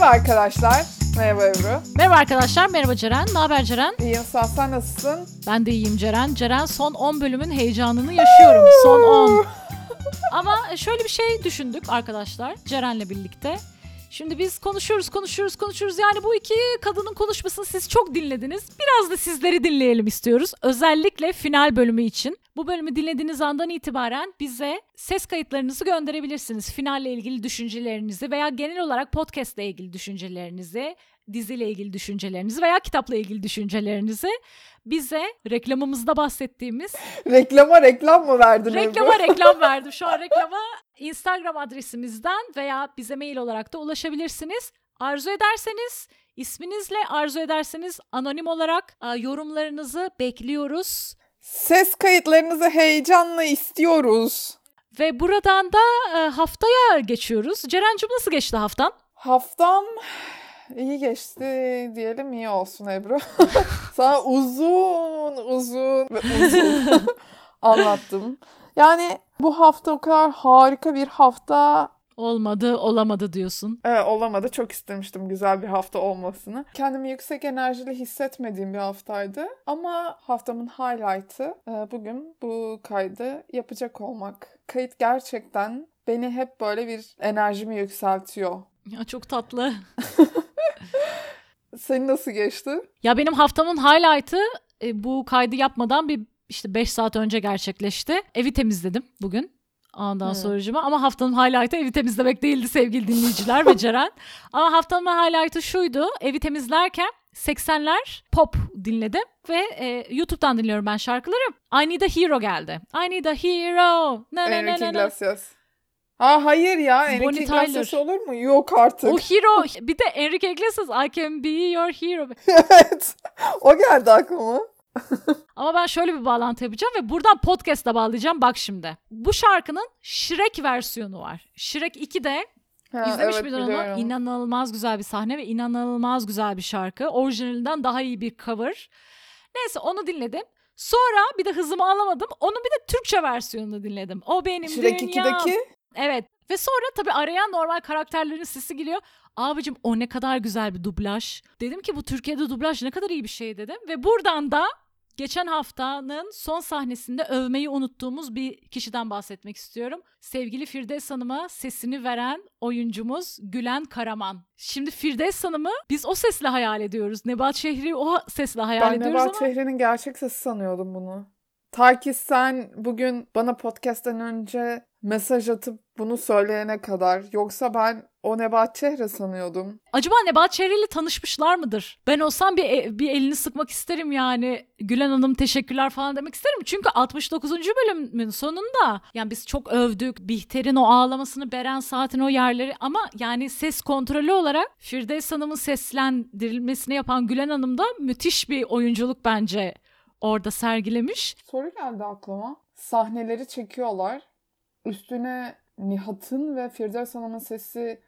Merhaba arkadaşlar. Merhaba Ebru. Merhaba arkadaşlar, merhaba Ceren. Ne haber Ceren? İyiyim sağ ol. sen nasılsın? Ben de iyiyim Ceren. Ceren son 10 bölümün heyecanını yaşıyorum. Son 10. Ama şöyle bir şey düşündük arkadaşlar Ceren'le birlikte. Şimdi biz konuşuyoruz, konuşuyoruz, konuşuyoruz. Yani bu iki kadının konuşmasını siz çok dinlediniz. Biraz da sizleri dinleyelim istiyoruz. Özellikle final bölümü için. Bu bölümü dinlediğiniz andan itibaren bize ses kayıtlarınızı gönderebilirsiniz. Finalle ilgili düşüncelerinizi veya genel olarak podcast ile ilgili düşüncelerinizi, diziyle ilgili düşüncelerinizi veya kitapla ilgili düşüncelerinizi bize reklamımızda bahsettiğimiz Reklama reklam mı verdin reklama reklam verdim. Şu an reklama Instagram adresimizden veya bize mail olarak da ulaşabilirsiniz. Arzu ederseniz isminizle arzu ederseniz anonim olarak yorumlarınızı bekliyoruz. Ses kayıtlarınızı heyecanla istiyoruz. Ve buradan da e, haftaya geçiyoruz. Ceren'cim nasıl geçti haftan? Haftam iyi geçti diyelim iyi olsun Ebru. Sana uzun uzun ve uzun anlattım. Yani bu hafta o kadar harika bir hafta Olmadı, olamadı diyorsun. Evet, olamadı. Çok istemiştim güzel bir hafta olmasını. Kendimi yüksek enerjili hissetmediğim bir haftaydı. Ama haftamın highlight'ı e, bugün bu kaydı yapacak olmak. Kayıt gerçekten beni hep böyle bir enerjimi yükseltiyor. Ya çok tatlı. Senin nasıl geçti? Ya benim haftamın highlight'ı e, bu kaydı yapmadan bir işte 5 saat önce gerçekleşti. Evi temizledim bugün. Ondan Hı. sonracıma ama haftanın highlight'ı evi temizlemek değildi sevgili dinleyiciler ve Ceren. Ama haftanın highlight'ı şuydu. Evi temizlerken 80'ler pop dinledim ve e, YouTube'dan dinliyorum ben şarkıları. I Need a Hero geldi. I Need a Hero. Na, na, na, Enrique na, na. Iglesias. Ha hayır ya. Enrique. Iglesias olur mu? Yok artık. O hero bir de Enrique Iglesias I Can Be Your Hero. evet. O geldi aklıma. Ama ben şöyle bir bağlantı yapacağım ve buradan podcast'a bağlayacağım. Bak şimdi. Bu şarkının Shrek versiyonu var. Shrek 2'de Ha, izlemiş evet, miydin onu? İnanılmaz güzel bir sahne ve inanılmaz güzel bir şarkı. Orijinalinden daha iyi bir cover. Neyse onu dinledim. Sonra bir de hızımı alamadım. Onun bir de Türkçe versiyonunu dinledim. O benim Shrek dünyam. 2'deki Evet. Ve sonra tabii arayan normal karakterlerin sesi geliyor. Abicim o ne kadar güzel bir dublaj. Dedim ki bu Türkiye'de dublaj ne kadar iyi bir şey dedim. Ve buradan da geçen haftanın son sahnesinde övmeyi unuttuğumuz bir kişiden bahsetmek istiyorum. Sevgili Firdevs Hanım'a sesini veren oyuncumuz Gülen Karaman. Şimdi Firdevs Hanım'ı biz o sesle hayal ediyoruz. Nebat Şehri o sesle hayal Ben ediyoruz Nebahat ama... Şehri'nin gerçek sesi sanıyordum bunu. Ta ki sen bugün bana podcast'ten önce mesaj atıp bunu söyleyene kadar. Yoksa ben o Nebahat Şehri sanıyordum. Acaba Nebahat Çehre ile tanışmışlar mıdır? Ben olsam bir, e- bir elini sıkmak isterim yani. Gülen Hanım teşekkürler falan demek isterim. Çünkü 69. bölümün sonunda yani biz çok övdük. Bihter'in o ağlamasını, Beren Saat'in o yerleri ama yani ses kontrolü olarak Firdevs Hanım'ın seslendirilmesini yapan Gülen Hanım da müthiş bir oyunculuk bence orada sergilemiş. Soru geldi aklıma. Sahneleri çekiyorlar. Üstüne Nihat'ın ve Firdevs Hanım'ın sesi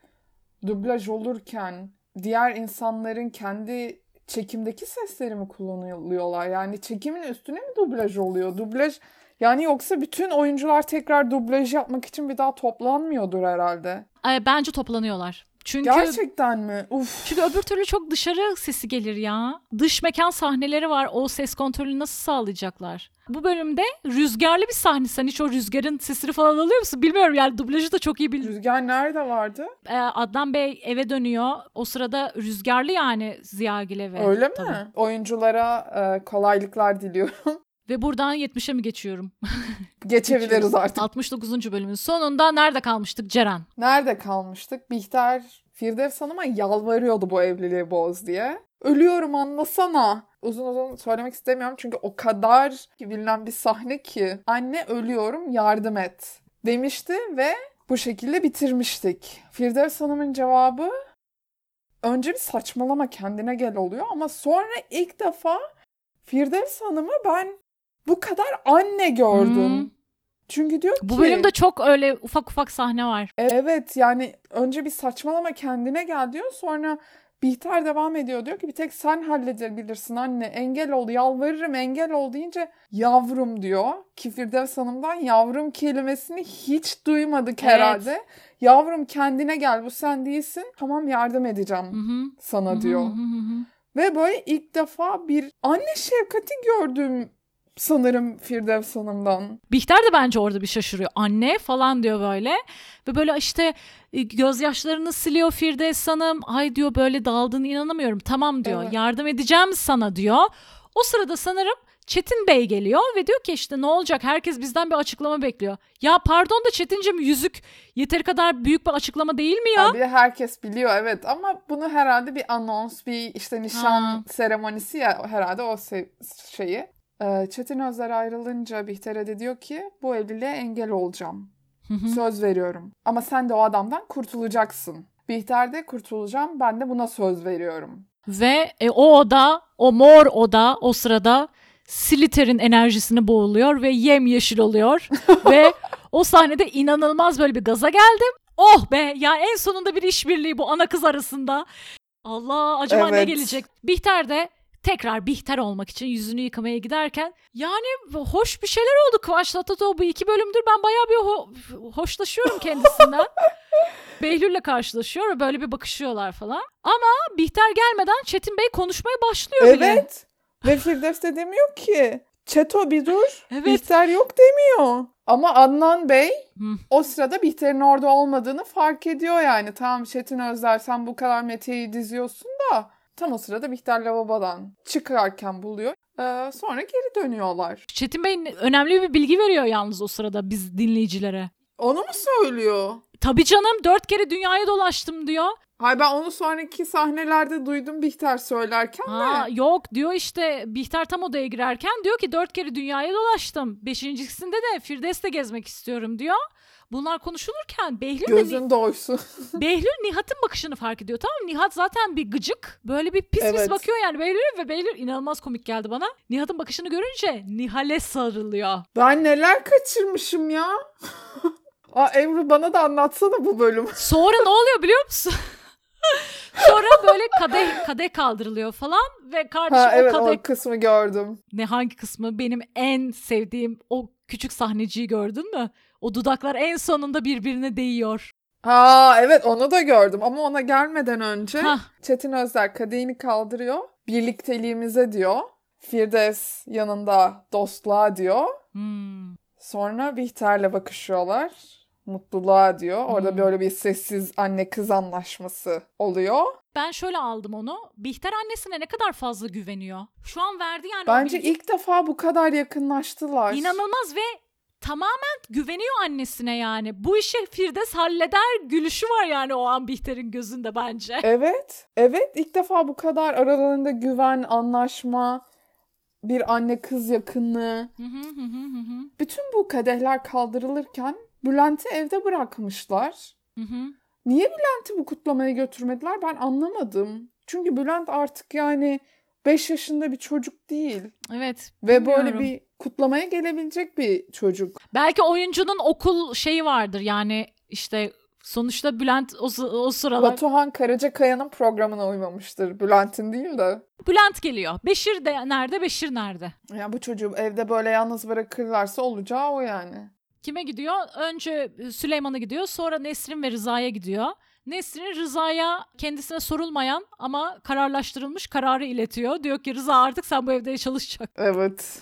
dublaj olurken diğer insanların kendi çekimdeki sesleri mi kullanıyorlar? Yani çekimin üstüne mi dublaj oluyor? Dublaj yani yoksa bütün oyuncular tekrar dublaj yapmak için bir daha toplanmıyordur herhalde. Bence toplanıyorlar. Çünkü Gerçekten mi? Uf. Çünkü öbür türlü çok dışarı sesi gelir ya. Dış mekan sahneleri var. O ses kontrolünü nasıl sağlayacaklar? Bu bölümde rüzgarlı bir sahne. Sen hiç o rüzgarın sesini falan alıyor musun? Bilmiyorum yani dublajı da çok iyi bil. Rüzgar nerede vardı? Ee, Adnan Bey eve dönüyor. O sırada rüzgarlı yani Ziyagil eve. Öyle mi? Tabii. Oyunculara e, kolaylıklar diliyorum. Ve buradan 70'e mi geçiyorum? Geçebiliriz artık. 69. bölümün sonunda nerede kalmıştık Ceren? Nerede kalmıştık? Bihter Firdevs Hanım'a yalvarıyordu bu evliliği boz diye. Ölüyorum anlasana. Uzun uzun söylemek istemiyorum çünkü o kadar bilinen bir sahne ki. Anne ölüyorum yardım et demişti ve bu şekilde bitirmiştik. Firdevs Hanım'ın cevabı önce bir saçmalama kendine gel oluyor ama sonra ilk defa Firdevs Hanım'ı ben bu kadar anne gördüm. Hmm. Çünkü diyor ki... Bu bölümde çok öyle ufak ufak sahne var. Evet yani önce bir saçmalama kendine gel diyor sonra Bihter devam ediyor diyor ki bir tek sen halledebilirsin anne engel ol yalvarırım engel ol deyince yavrum diyor. Ki Firdevs Hanım'dan yavrum kelimesini hiç duymadık Evet. herhalde. Yavrum kendine gel bu sen değilsin tamam yardım edeceğim Hı hı. sana diyor. hı hı hı. Ve böyle ilk defa bir anne şefkati gördüm sanırım Firdevs Hanım'dan. Bihter de bence orada bir şaşırıyor. Anne falan diyor böyle. Ve böyle işte e, gözyaşlarını siliyor Firdevs Hanım. Ay diyor böyle daldığını inanamıyorum. Tamam diyor Evet. yardım edeceğim sana diyor. O sırada sanırım Çetin Bey geliyor ve diyor ki işte ne olacak herkes bizden bir açıklama bekliyor. Ya pardon da Çetincim yüzük yeteri kadar büyük bir açıklama değil mi ya? De herkes biliyor evet ama bunu herhalde bir anons, bir işte nişan Ha. seremonisi ya herhalde o se- şeyi. Ee, Çetin Özler ayrılınca Bihter'e de diyor ki bu evliliğe engel olacağım. Söz veriyorum. Ama sen de o adamdan kurtulacaksın. Bihter de kurtulacağım ben de buna söz veriyorum. Ve e, o oda, o mor oda o sırada Slither'in enerjisine boğuluyor ve yemyeşil oluyor. ve o sahnede inanılmaz böyle bir gaza geldim. Oh be ya en sonunda bir işbirliği bu ana kız arasında. Allah acaba ne Evet. gelecek? Bihter de tekrar Bihter olmak için yüzünü yıkamaya giderken yani hoş bir şeyler oldu Kıvanç Tatlıtuğ bu iki bölümdür ben bayağı bir ho- hoşlaşıyorum kendisinden. Behlül'le karşılaşıyor ve böyle bir bakışıyorlar falan. Ama Bihter gelmeden Çetin Bey konuşmaya başlıyor bile. Evet. Ve Firdevs de demiyor ki Çeto bir dur. Evet. Bihter yok demiyor. Ama Adnan Bey Hı. o sırada Bihter'in orada olmadığını fark ediyor yani. Tamam Çetin Özler sen bu kadar Mete'yi diziyorsun da tam o sırada Bihter lavabodan çıkarken buluyor. Ee, sonra geri dönüyorlar. Çetin Bey önemli bir bilgi veriyor yalnız o sırada biz dinleyicilere. Onu mu söylüyor? Tabii canım dört kere dünyaya dolaştım diyor. Hay ben onu sonraki sahnelerde duydum Bihter söylerken Ha, de. yok diyor işte Bihter tam odaya girerken diyor ki dört kere dünyaya dolaştım. Beşincisinde de Firdevs'te gezmek istiyorum diyor. Bunlar konuşulurken Behlül Gözün doysun. Behlül Nihat'ın bakışını fark ediyor tamam mı? Nihat zaten bir gıcık. Böyle bir pis pis Evet. bakıyor yani Behlül ve Behlül inanılmaz komik geldi bana. Nihat'ın bakışını görünce Nihal'e sarılıyor. Ben neler kaçırmışım ya. Aa, Ebru bana da anlatsana bu bölümü. Sonra ne oluyor biliyor musun? Sonra böyle kadeh kadeh kaldırılıyor falan ve kardeşim Ha evet o kadeh o kısmı gördüm. ne hangi kısmı benim en sevdiğim o küçük sahneciyi gördün mü? O dudaklar en sonunda birbirine değiyor. Ha evet onu da gördüm ama ona gelmeden önce Hah. Çetin Özler kadehini kaldırıyor. Birlikteliğimize diyor. Firdevs yanında dostluğa diyor. Hmm. Sonra Bihter'le bakışıyorlar. Mutluluğa diyor. Orada Hmm. böyle bir sessiz anne kız anlaşması oluyor. Ben şöyle aldım onu. Bihter annesine ne kadar fazla güveniyor. Şu an verdi yani. Bence bilgi. ilk defa bu kadar yakınlaştılar. İnanılmaz ve tamamen güveniyor annesine yani. Bu işi Firdevs halleder gülüşü var yani o an Bihter'in gözünde bence. Evet. Evet ilk defa bu kadar aralarında güven, anlaşma, bir anne kız yakınlığı. Bütün bu kadehler kaldırılırken Bülent'i evde bırakmışlar. Niye Bülent'i bu kutlamaya götürmediler ben anlamadım. Çünkü Bülent artık yani 5 yaşında bir çocuk değil. Evet. Ve böyle bir kutlamaya gelebilecek bir çocuk. Belki oyuncunun okul şeyi vardır yani işte sonuçta Bülent o, o sıralar Batuhan Karacakaya'nın programına uymamıştır. Bülent'in değil de. Bülent geliyor. Beşir de nerede? Beşir nerede? Ya bu çocuğu evde böyle yalnız bırakırlarsa olacağı o yani. Kime gidiyor? Önce Süleyman'a gidiyor. Sonra Nesrin ve Rıza'ya gidiyor. Nesrin Rıza'ya kendisine sorulmayan ama kararlaştırılmış kararı iletiyor. Diyor ki Rıza artık sen bu evde çalışacak. Evet.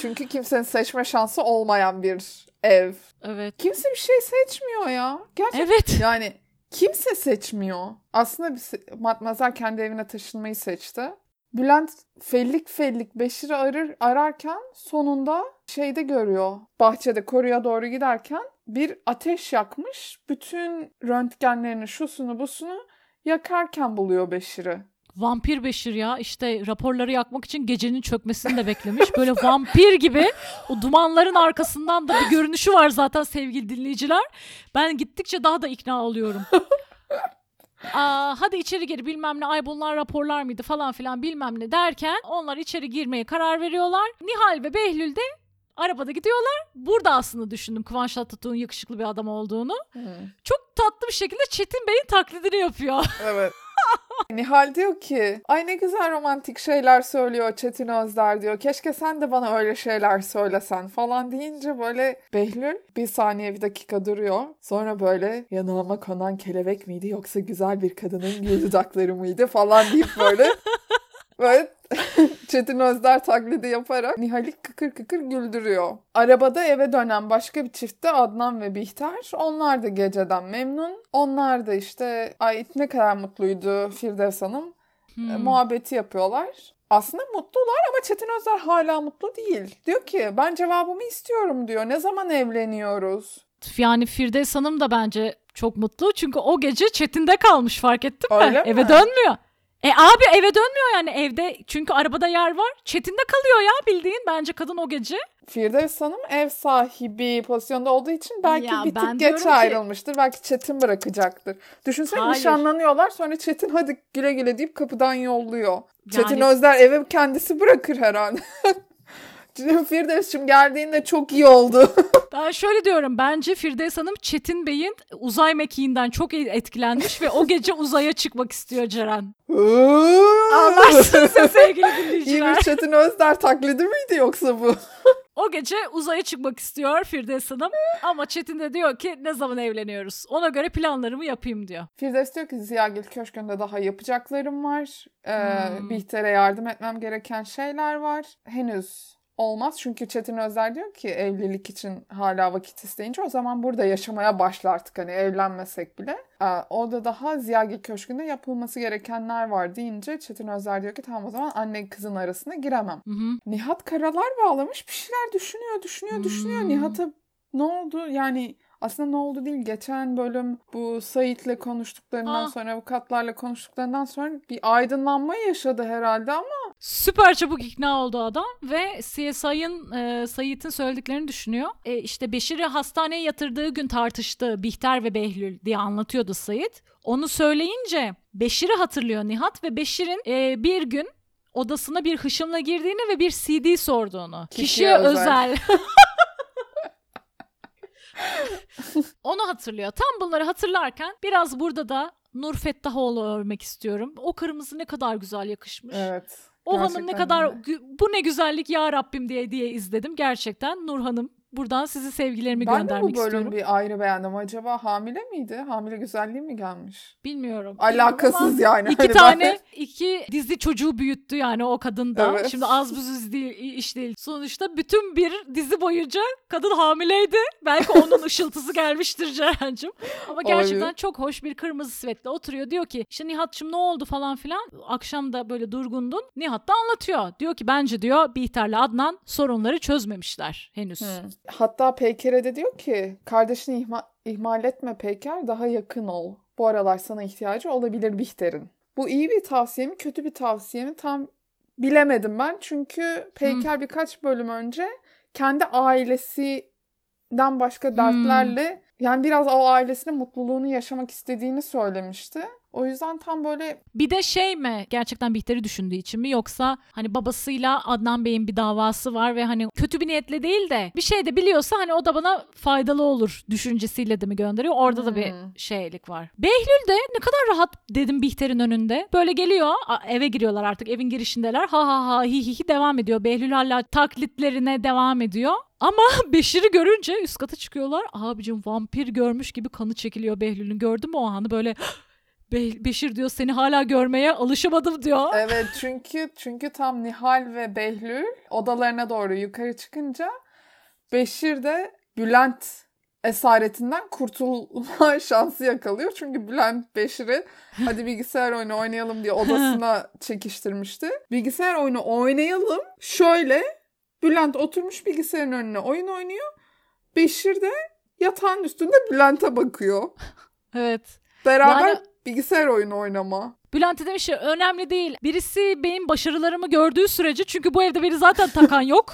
Çünkü kimsenin seçme şansı olmayan bir ev. Evet. Kimse bir şey seçmiyor ya. Gerçekten. Evet. Yani kimse seçmiyor. Aslında bir se- Matmazel kendi evine taşınmayı seçti. Bülent fellik fellik Beşir'i arar, ararken sonunda şeyde görüyor. Bahçede koruya doğru giderken bir ateş yakmış. Bütün röntgenlerini şusunu busunu yakarken buluyor Beşir'i. Vampir Beşir ya işte raporları yakmak için gecenin çökmesini de beklemiş. Böyle vampir gibi o dumanların arkasından da bir görünüşü var zaten sevgili dinleyiciler. Ben gittikçe daha da ikna oluyorum. Aa, hadi içeri gir bilmem ne ay bunlar raporlar mıydı falan filan bilmem ne derken onlar içeri girmeye karar veriyorlar. Nihal ve Behlül de Arabada gidiyorlar. Burada aslında düşündüm Kıvanç Tatlıtuğ'un yakışıklı bir adam olduğunu. Hı. Çok tatlı bir şekilde Çetin Bey'in taklidini yapıyor. Evet. Nihal diyor ki ay ne güzel romantik şeyler söylüyor Çetin Özder diyor. Keşke sen de bana öyle şeyler söylesen falan deyince böyle Behlül bir saniye bir dakika duruyor. Sonra böyle yanağıma konan kelebek miydi yoksa güzel bir kadının gül dudakları mıydı falan deyip böyle böyle Çetin Özder taklidi yaparak Nihal'i kıkır kıkır güldürüyor. Arabada eve dönen başka bir çiftte Adnan ve Bihter. Onlar da geceden memnun. Onlar da işte ay ne kadar mutluydu Firdevs Hanım. Hmm. E, muhabbeti yapıyorlar. Aslında mutlular ama Çetin Özder hala mutlu değil. Diyor ki ben cevabımı istiyorum diyor. Ne zaman evleniyoruz? Yani Firdevs Hanım da bence çok mutlu. Çünkü o gece Çetin'de kalmış fark ettin mi? Öyle mi? Eve dönmüyor. E abi eve dönmüyor yani evde çünkü arabada yer var. Çetin'de kalıyor ya bildiğin bence kadın o gece. Firdevs Hanım ev sahibi pozisyonda olduğu için belki Ya bir tık geç ki- ayrılmıştır. Belki Çetin bırakacaktır. Düşünsene Hayır. nişanlanıyorlar sonra Çetin hadi güle güle deyip kapıdan yolluyor. Çetin Yani- Özder eve kendisi bırakır herhalde. Firdevs'cim geldiğinde çok iyi oldu. Ben şöyle diyorum bence Firdevs Hanım Çetin Bey'in uzay mekiğinden çok etkilenmiş ve o gece uzaya çıkmak istiyor Ceren. Anlarsınız ya sevgili İyi dinleyiciler. bir Çetin Özder taklidi miydi yoksa bu? O gece uzaya çıkmak istiyor Firdevs Hanım ama Çetin de diyor ki ne zaman evleniyoruz? Ona göre planlarımı yapayım diyor. Firdevs diyor ki Ziyagil Köşkü'nde daha yapacaklarım var. Ee, Hmm. Bihter'e yardım etmem gereken şeyler var. Henüz olmaz çünkü Çetin Özler diyor ki evlilik için hala vakit isteyince o zaman burada yaşamaya başla artık hani evlenmesek bile. Ee, orada daha Ziyagil Köşkü'nde yapılması gerekenler var deyince Çetin Özler diyor ki tamam o zaman anne kızın arasına giremem. Hı hı. Nihat Karalar bağlamış bir şeyler düşünüyor düşünüyor düşünüyor. Hmm. Nihat'a ne oldu yani aslında ne oldu değil. Geçen bölüm bu Sait'le konuştuklarından Aa. sonra avukatlarla konuştuklarından sonra bir aydınlanma yaşadı herhalde ama Süper çabuk ikna oldu adam ve CSI'ın e, Sayit'in söylediklerini düşünüyor. E, işte Beşir'i hastaneye yatırdığı gün tartıştı Bihter ve Behlül diye anlatıyordu Sayit. Onu söyleyince Beşir'i hatırlıyor Nihat ve Beşir'in e, bir gün odasına bir hışımla girdiğini ve bir CD sorduğunu. Kişiye Kişiye, özel. özel. Onu hatırlıyor. Tam bunları hatırlarken biraz burada da Nur Fettahoğlu övmek istiyorum. O kırmızı ne kadar güzel yakışmış. evet. O hanım ne gerçekten kadar bu ne güzellik ya Rabbim diye diye izledim gerçekten. Nur Hanım buradan sizi sevgilerimi Ben de bu göndermek bölüm istiyorum. bir ayrı beğendim. Acaba hamile miydi? Hamile güzelliği mi gelmiş? Bilmiyorum. Alakasız Bilmiyorum yani. İki Hani ben- tane iki dizi çocuğu büyüttü yani o kadın da. Evet. Şimdi az buz değil, iş değil. Sonuçta bütün bir dizi boyunca kadın hamileydi. Belki onun ışıltısı gelmiştir Ceren'cim. Ama gerçekten Olabilir. çok hoş bir kırmızı svetle oturuyor. Diyor ki işte Nihat'cığım ne oldu falan filan. Akşam da böyle durgundun. Nihat da anlatıyor. Diyor ki bence diyor Bihter'le Adnan sorunları çözmemişler henüz. Hı. Hatta Peyker'e de diyor ki kardeşini ihma- ihmal etme Peyker daha yakın ol. Bu aralar sana ihtiyacı olabilir Bihter'in. Bu iyi bir tavsiye mi kötü bir tavsiye mi tam bilemedim ben. Çünkü Peyker birkaç bölüm önce kendi ailesinden başka dertlerle yani biraz o ailesinin mutluluğunu yaşamak istediğini söylemişti. O yüzden tam böyle Bir de şey mi gerçekten Bihter'i düşündüğü için mi yoksa hani babasıyla Adnan Bey'in bir davası var ve hani kötü bir niyetle değil de bir şey de biliyorsa hani o da bana faydalı olur düşüncesiyle de mi gönderiyor? Orada da bir Hmm. şeylik var. Behlül de ne kadar rahat dedim Bihter'in önünde. Böyle geliyor eve giriyorlar artık evin girişindeler ha ha ha hi hi hi devam ediyor. Behlül hala taklitlerine devam ediyor. Ama Beşir'i görünce üst kata çıkıyorlar. Abicim vampir görmüş gibi kanı çekiliyor Behlül'ün. Gördün mü o anı böyle Be- Beşir diyor seni hala görmeye alışamadım diyor. Evet çünkü çünkü tam Nihal ve Behlül odalarına doğru yukarı çıkınca Beşir de Bülent esaretinden kurtulma şansı yakalıyor. Çünkü Bülent Beşir'i hadi bilgisayar oyunu oynayalım diye odasına çekiştirmişti. Bilgisayar oyunu oynayalım. Şöyle Bülent oturmuş bilgisayarın önüne oyun oynuyor. Beşir de yatağın üstünde Bülent'e bakıyor. Evet. Beraber Yani- bilgisayar oyunu oynama. Bülent de demiş ki önemli değil. Birisi benim başarılarımı gördüğü sürece çünkü bu evde beni zaten takan yok.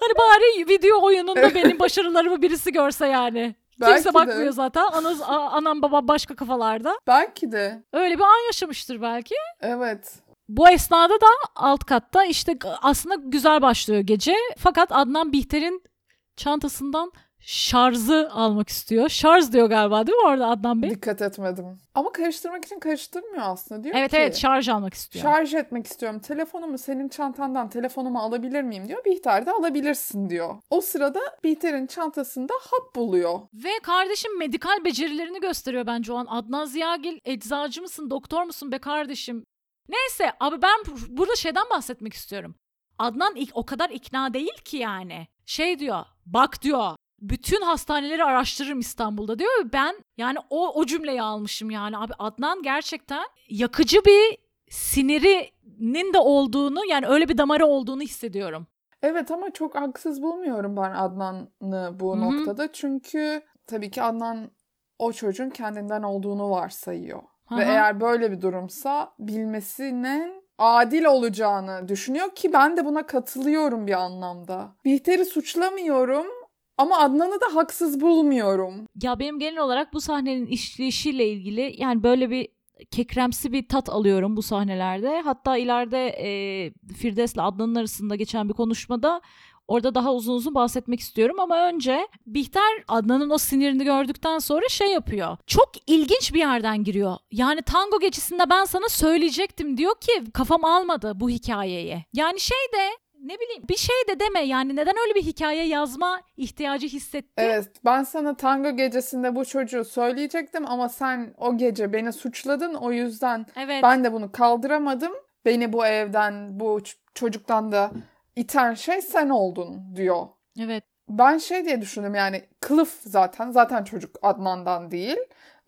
Hani bari video oyununda benim başarılarımı birisi görse yani. Belki Kimse de. bakmıyor zaten. Anaz, a- anam babam başka kafalarda. Belki de. Öyle bir an yaşamıştır belki. Evet. Bu esnada da alt katta işte aslında güzel başlıyor gece. Fakat Adnan Bihter'in çantasından şarjı almak istiyor. Şarj diyor galiba değil mi orada Adnan Bey? Dikkat etmedim. Ama karıştırmak için karıştırmıyor aslında. Diyor Evet ki, evet şarj almak istiyor. şarj etmek istiyorum. Telefonumu senin çantandan telefonumu alabilir miyim diyor. Bihter de alabilirsin diyor. O sırada Bihter'in çantasında hap buluyor. Ve kardeşim medikal becerilerini gösteriyor bence o an. Adnan Ziyagil eczacı mısın doktor musun be kardeşim? Neyse abi ben bu- burada şeyden bahsetmek istiyorum. Adnan o kadar ikna değil ki yani. Şey diyor bak diyor bütün hastaneleri araştırırım İstanbul'da diyor ve ben yani o, o cümleyi almışım yani abi Adnan gerçekten yakıcı bir sinirinin de olduğunu yani öyle bir damarı olduğunu hissediyorum. Evet ama çok haksız bulmuyorum ben Adnan'ı bu Hı hı. noktada. Çünkü tabii ki Adnan o çocuğun kendinden olduğunu varsayıyor. Hı Ve eğer böyle bir durumsa bilmesinin adil olacağını düşünüyor ki ben de buna katılıyorum bir anlamda. Bihter'i suçlamıyorum ama Adnan'ı da haksız bulmuyorum. Ya benim genel olarak bu sahnenin işleyişiyle ilgili yani böyle bir kekremsi bir tat alıyorum bu sahnelerde. Hatta ileride e, Firdevs'le Adnan'ın arasında geçen bir konuşmada orada daha uzun uzun bahsetmek istiyorum ama önce Bihter Adnan'ın o sinirini gördükten sonra şey yapıyor. Çok ilginç bir yerden giriyor. Yani tango gecesinde ben sana söyleyecektim diyor ki kafam almadı bu hikayeyi. Yani şey de ne bileyim bir şey de deme yani neden öyle bir hikaye yazma ihtiyacı hissetti? Evet ben sana tango gecesinde bu çocuğu söyleyecektim ama sen o gece beni suçladın o yüzden Evet. Ben de bunu kaldıramadım. Beni bu evden, bu çocuktan da iten şey sen oldun diyor. Evet. Ben şey diye düşündüm yani kılıf zaten. Zaten çocuk Adnan'dan değil.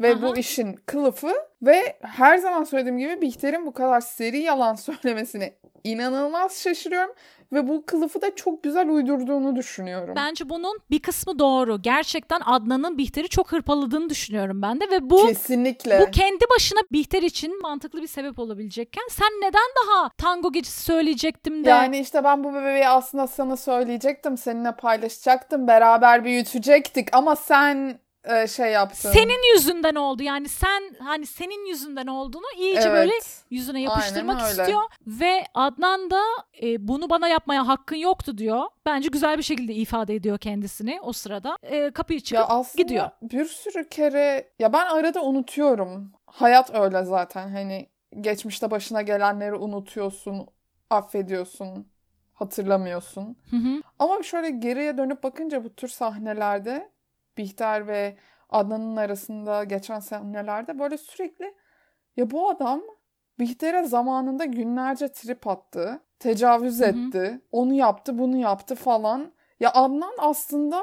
Ve Aha. bu işin kılıfı ve her zaman söylediğim gibi Bihter'in bu kadar seri yalan söylemesine inanılmaz şaşırıyorum. Ve bu kılıfı da çok güzel uydurduğunu düşünüyorum. Bence bunun bir kısmı doğru. Gerçekten Adnan'ın Bihter'i çok hırpaladığını düşünüyorum ben de ve bu Kesinlikle. bu kendi başına Bihter için mantıklı bir sebep olabilecekken sen neden daha tango gecesi söyleyecektim de Yani işte ben bu bebeği aslında sana söyleyecektim, seninle paylaşacaktım, beraber büyütecektik ama sen e, şey yaptın. senin yüzünden oldu. Yani sen hani senin yüzünden olduğunu iyice Evet. böyle yüzüne yapıştırmak istiyor ve Adnan da e, bunu bana yapmaya hakkın yoktu diyor. Bence güzel bir şekilde ifade ediyor kendisini o sırada. E, kapıyı çıkıp Ya gidiyor. bir sürü kere ya ben arada unutuyorum. Hayat öyle zaten hani geçmişte başına gelenleri unutuyorsun, affediyorsun, hatırlamıyorsun. Hı hı. Ama şöyle geriye dönüp bakınca bu tür sahnelerde Bihter ve Adnan'ın arasında geçen sahnelerde böyle sürekli ya bu adam Bihter'e zamanında günlerce trip attı, tecavüz Hı hı. etti, onu yaptı, bunu yaptı falan. Ya Adnan aslında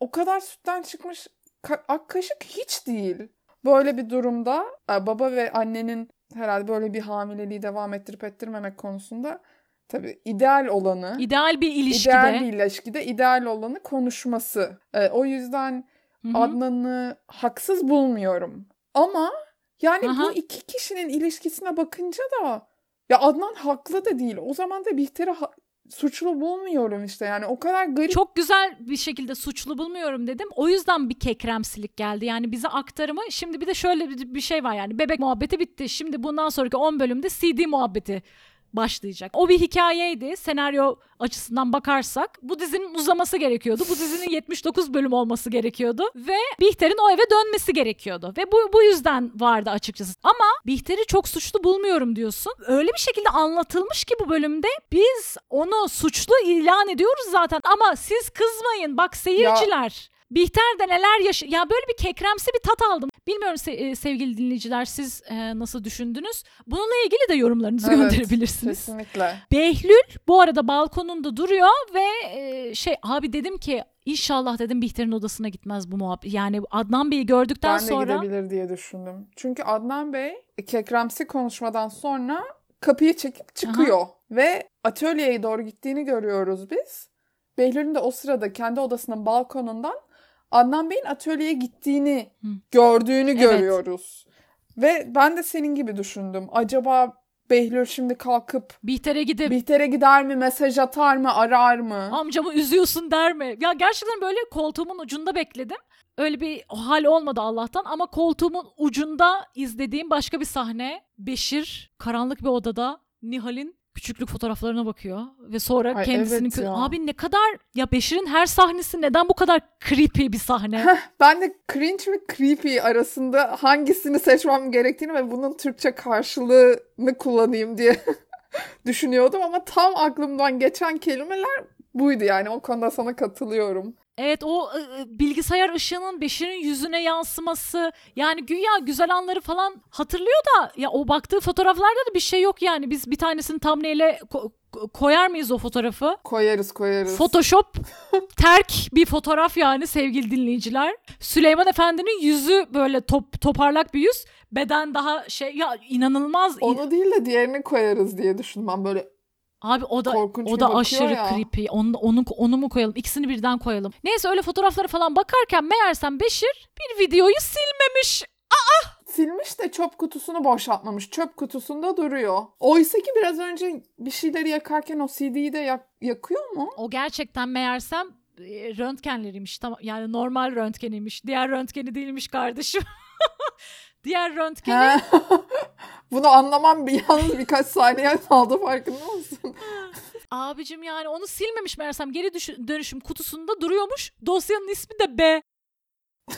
o kadar sütten çıkmış ka- ak kaşık hiç değil. Böyle bir durumda e, baba ve annenin herhalde böyle bir hamileliği devam ettirip ettirmemek konusunda tabii ideal olanı İdeal bir ilişkide. ideal bir ilişkide ideal olanı konuşması. E, o yüzden Hı hı. Adnan'ı haksız bulmuyorum. Ama yani Aha. bu iki kişinin ilişkisine bakınca da ya Adnan haklı da değil. O zaman da Bihter'i ha- suçlu bulmuyorum işte. Yani o kadar garip. Çok güzel bir şekilde suçlu bulmuyorum dedim. O yüzden bir kekremsilik geldi. Yani bize aktarımı şimdi bir de şöyle bir şey var yani bebek muhabbeti bitti. Şimdi bundan sonraki 10 bölümde CD muhabbeti başlayacak. O bir hikayeydi. Senaryo açısından bakarsak bu dizinin uzaması gerekiyordu. Bu dizinin 79 bölüm olması gerekiyordu ve Bihter'in o eve dönmesi gerekiyordu. Ve bu bu yüzden vardı açıkçası. Ama Bihter'i çok suçlu bulmuyorum diyorsun. Öyle bir şekilde anlatılmış ki bu bölümde biz onu suçlu ilan ediyoruz zaten ama siz kızmayın bak seyirciler. Bihter de neler yaş ya böyle bir kekremsi bir tat aldım. Bilmiyorum se- e, sevgili dinleyiciler siz e, nasıl düşündünüz? Bununla ilgili de yorumlarınızı Evet, gönderebilirsiniz. Kesinlikle. Behlül bu arada balkonunda duruyor ve e, şey abi dedim ki inşallah dedim Bihter'in odasına gitmez bu muhabbet. Yani Adnan Bey'i gördükten Ben de sonra gidebilir diye düşündüm. Çünkü Adnan Bey kekremsi konuşmadan sonra kapıyı çekip çıkıyor. Ve atölyeye doğru gittiğini görüyoruz biz. Behlül'ün de o sırada kendi odasının balkonundan Adnan Bey'in atölyeye gittiğini Hı. gördüğünü Evet. görüyoruz. Ve ben de senin gibi düşündüm. Acaba Behlül şimdi kalkıp Bihter'e gidip Bihter'e gider mi, mesaj atar mı, arar mı? amcamı üzüyorsun der mi? Ya gerçekten böyle koltuğumun ucunda bekledim. Öyle bir hal olmadı Allah'tan ama koltuğumun ucunda izlediğim başka bir sahne. Beşir karanlık bir odada Nihal'in küçüklük fotoğraflarına bakıyor ve sonra Ay, kendisinin evet abi ne kadar ya Beşir'in her sahnesi neden bu kadar creepy bir sahne? Ben de cringe ve creepy arasında hangisini seçmem gerektiğini ve bunun Türkçe karşılığını kullanayım diye düşünüyordum ama tam aklımdan geçen kelimeler buydu yani o konuda sana katılıyorum. Evet o ı, bilgisayar ışığının Beşir'in yüzüne yansıması yani güya güzel anları falan hatırlıyor da ya o baktığı fotoğraflarda da bir şey yok yani biz bir tanesini thumbnail'e ko- ko- koyar mıyız o fotoğrafı? Koyarız koyarız. Photoshop terk bir fotoğraf yani sevgili dinleyiciler. Süleyman Efendi'nin yüzü böyle top, toparlak bir yüz. Beden daha şey ya inanılmaz. Onu değil de diğerini koyarız diye düşündüm ben böyle Abi o da korkunç o da aşırı ya. creepy. Onu, onu, onu mu koyalım? İkisini birden koyalım. Neyse öyle fotoğraflara falan bakarken meğersem Beşir bir videoyu silmemiş. Silmiş de çöp kutusunu boşaltmamış. Çöp kutusunda duruyor. Oysa ki biraz önce bir şeyleri yakarken o CD'yi de yak- yakıyor mu? O gerçekten meğersem e, röntgenleriymiş. Tamam yani normal röntgeniymiş. Diğer röntgeni değilmiş kardeşim. Diğer röntgeni. Bunu anlamam bir yalnız birkaç saniye aldı farkında mısın? abicim yani onu silmemiş meğersem geri düş- dönüşüm kutusunda duruyormuş. Dosyanın ismi de B.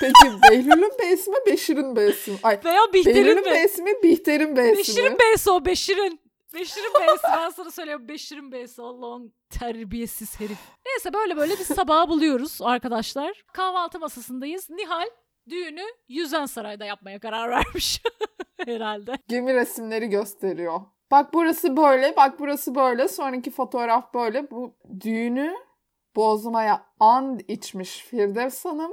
Peki Behlül'ün B'si mi Beşir'in B'si mi? Ay Veya Bihter'in Behlül'ün B. B'si mi Bihter'in B'si mi? Beşir'in B'si o Beşir'in. Beşir'in B'si ben sana söylüyorum Beşir'in B'si Allah'ın terbiyesiz herif. Neyse böyle böyle biz sabahı buluyoruz arkadaşlar. Kahvaltı masasındayız. Nihal düğünü Yüzen Saray'da yapmaya karar vermiş. Herhalde. Gemi resimleri gösteriyor. Bak burası böyle, bak burası böyle. Sonraki fotoğraf böyle. Bu düğünü bozmaya and içmiş Firdevs Hanım.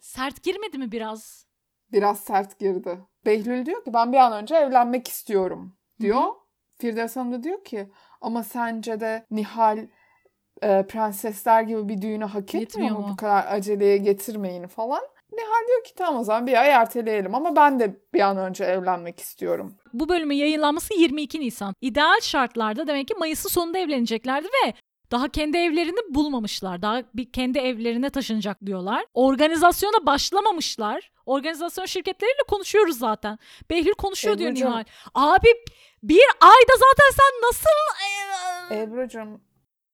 Sert girmedi mi biraz? Biraz sert girdi. Behlül diyor ki ben bir an önce evlenmek istiyorum diyor. Firdevs Hanım da diyor ki ama sence de Nihal e, prensesler gibi bir düğünü hak etmiyor mu? mu? Bu kadar aceleye getirmeyin falan. Nihal diyor ki tamam o zaman bir ay erteleyelim ama ben de bir an önce evlenmek istiyorum. Bu bölümün yayınlanması 22 Nisan. İdeal şartlarda demek ki Mayıs'ın sonunda evleneceklerdi ve daha kendi evlerini bulmamışlar. Daha bir kendi evlerine taşınacak diyorlar. Organizasyona başlamamışlar. Organizasyon şirketleriyle konuşuyoruz zaten. Behlül konuşuyor diyor Ebru'cum. Nihal. Abi bir ayda zaten sen nasıl Ebru'cum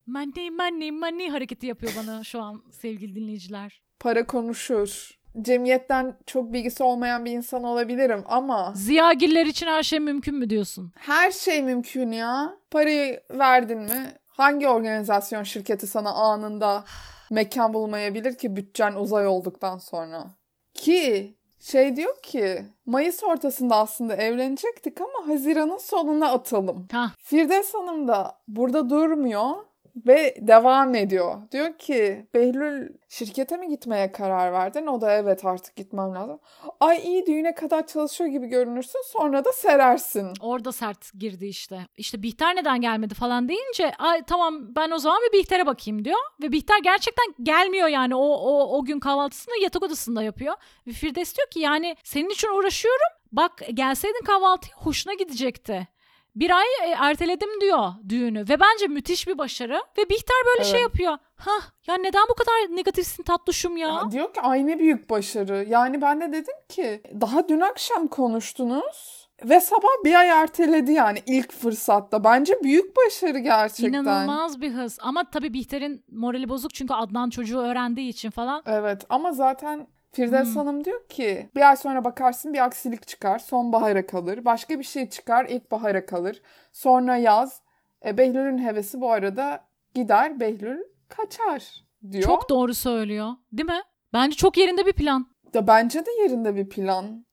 money money money hareketi yapıyor bana şu an sevgili dinleyiciler. para konuşur. Cemiyetten çok bilgisi olmayan bir insan olabilirim ama Ziyagiller için her şey mümkün mü diyorsun? her şey mümkün ya. Parayı verdin mi? Hangi organizasyon şirketi sana anında mekan bulmayabilir ki bütçen uzay olduktan sonra? Ki şey diyor ki Mayıs ortasında aslında evlenecektik ama Haziran'ın sonuna atalım. Ha Firdevs Hanım da burada durmuyor ve devam ediyor. Diyor ki Behlül şirkete mi gitmeye karar verdin? O da evet artık gitmem lazım. Ay iyi düğüne kadar çalışıyor gibi görünürsün sonra da serersin. Orada sert girdi işte. İşte Bihter neden gelmedi falan deyince ay tamam ben o zaman bir Bihter'e bakayım diyor. Ve Bihter gerçekten gelmiyor yani o, o, o gün kahvaltısını yatak odasında yapıyor. Ve Firdevs diyor ki yani senin için uğraşıyorum. Bak gelseydin kahvaltıya hoşuna gidecekti. Bir ay e, erteledim diyor düğünü ve bence müthiş bir başarı ve Bihter böyle şey Evet. yapıyor. Hah ya neden bu kadar negatifsin tatlışım ya? Ya diyor ki ay ne büyük başarı. Yani ben de dedim ki daha dün akşam konuştunuz ve sabah bir ay erteledi yani ilk fırsatta. Bence büyük başarı gerçekten. İnanılmaz bir hız ama tabii Bihter'in morali bozuk çünkü Adnan çocuğu öğrendiği için falan. Evet ama zaten Firdevs Hmm. Hanım diyor ki bir ay sonra bakarsın bir aksilik çıkar sonbahara kalır. Başka bir şey çıkar ilkbahara kalır. Sonra yaz. E, Behlül'ün hevesi bu arada gider Behlül kaçar diyor. Çok doğru söylüyor. Değil mi? Bence çok yerinde bir plan. Da bence de yerinde bir plan.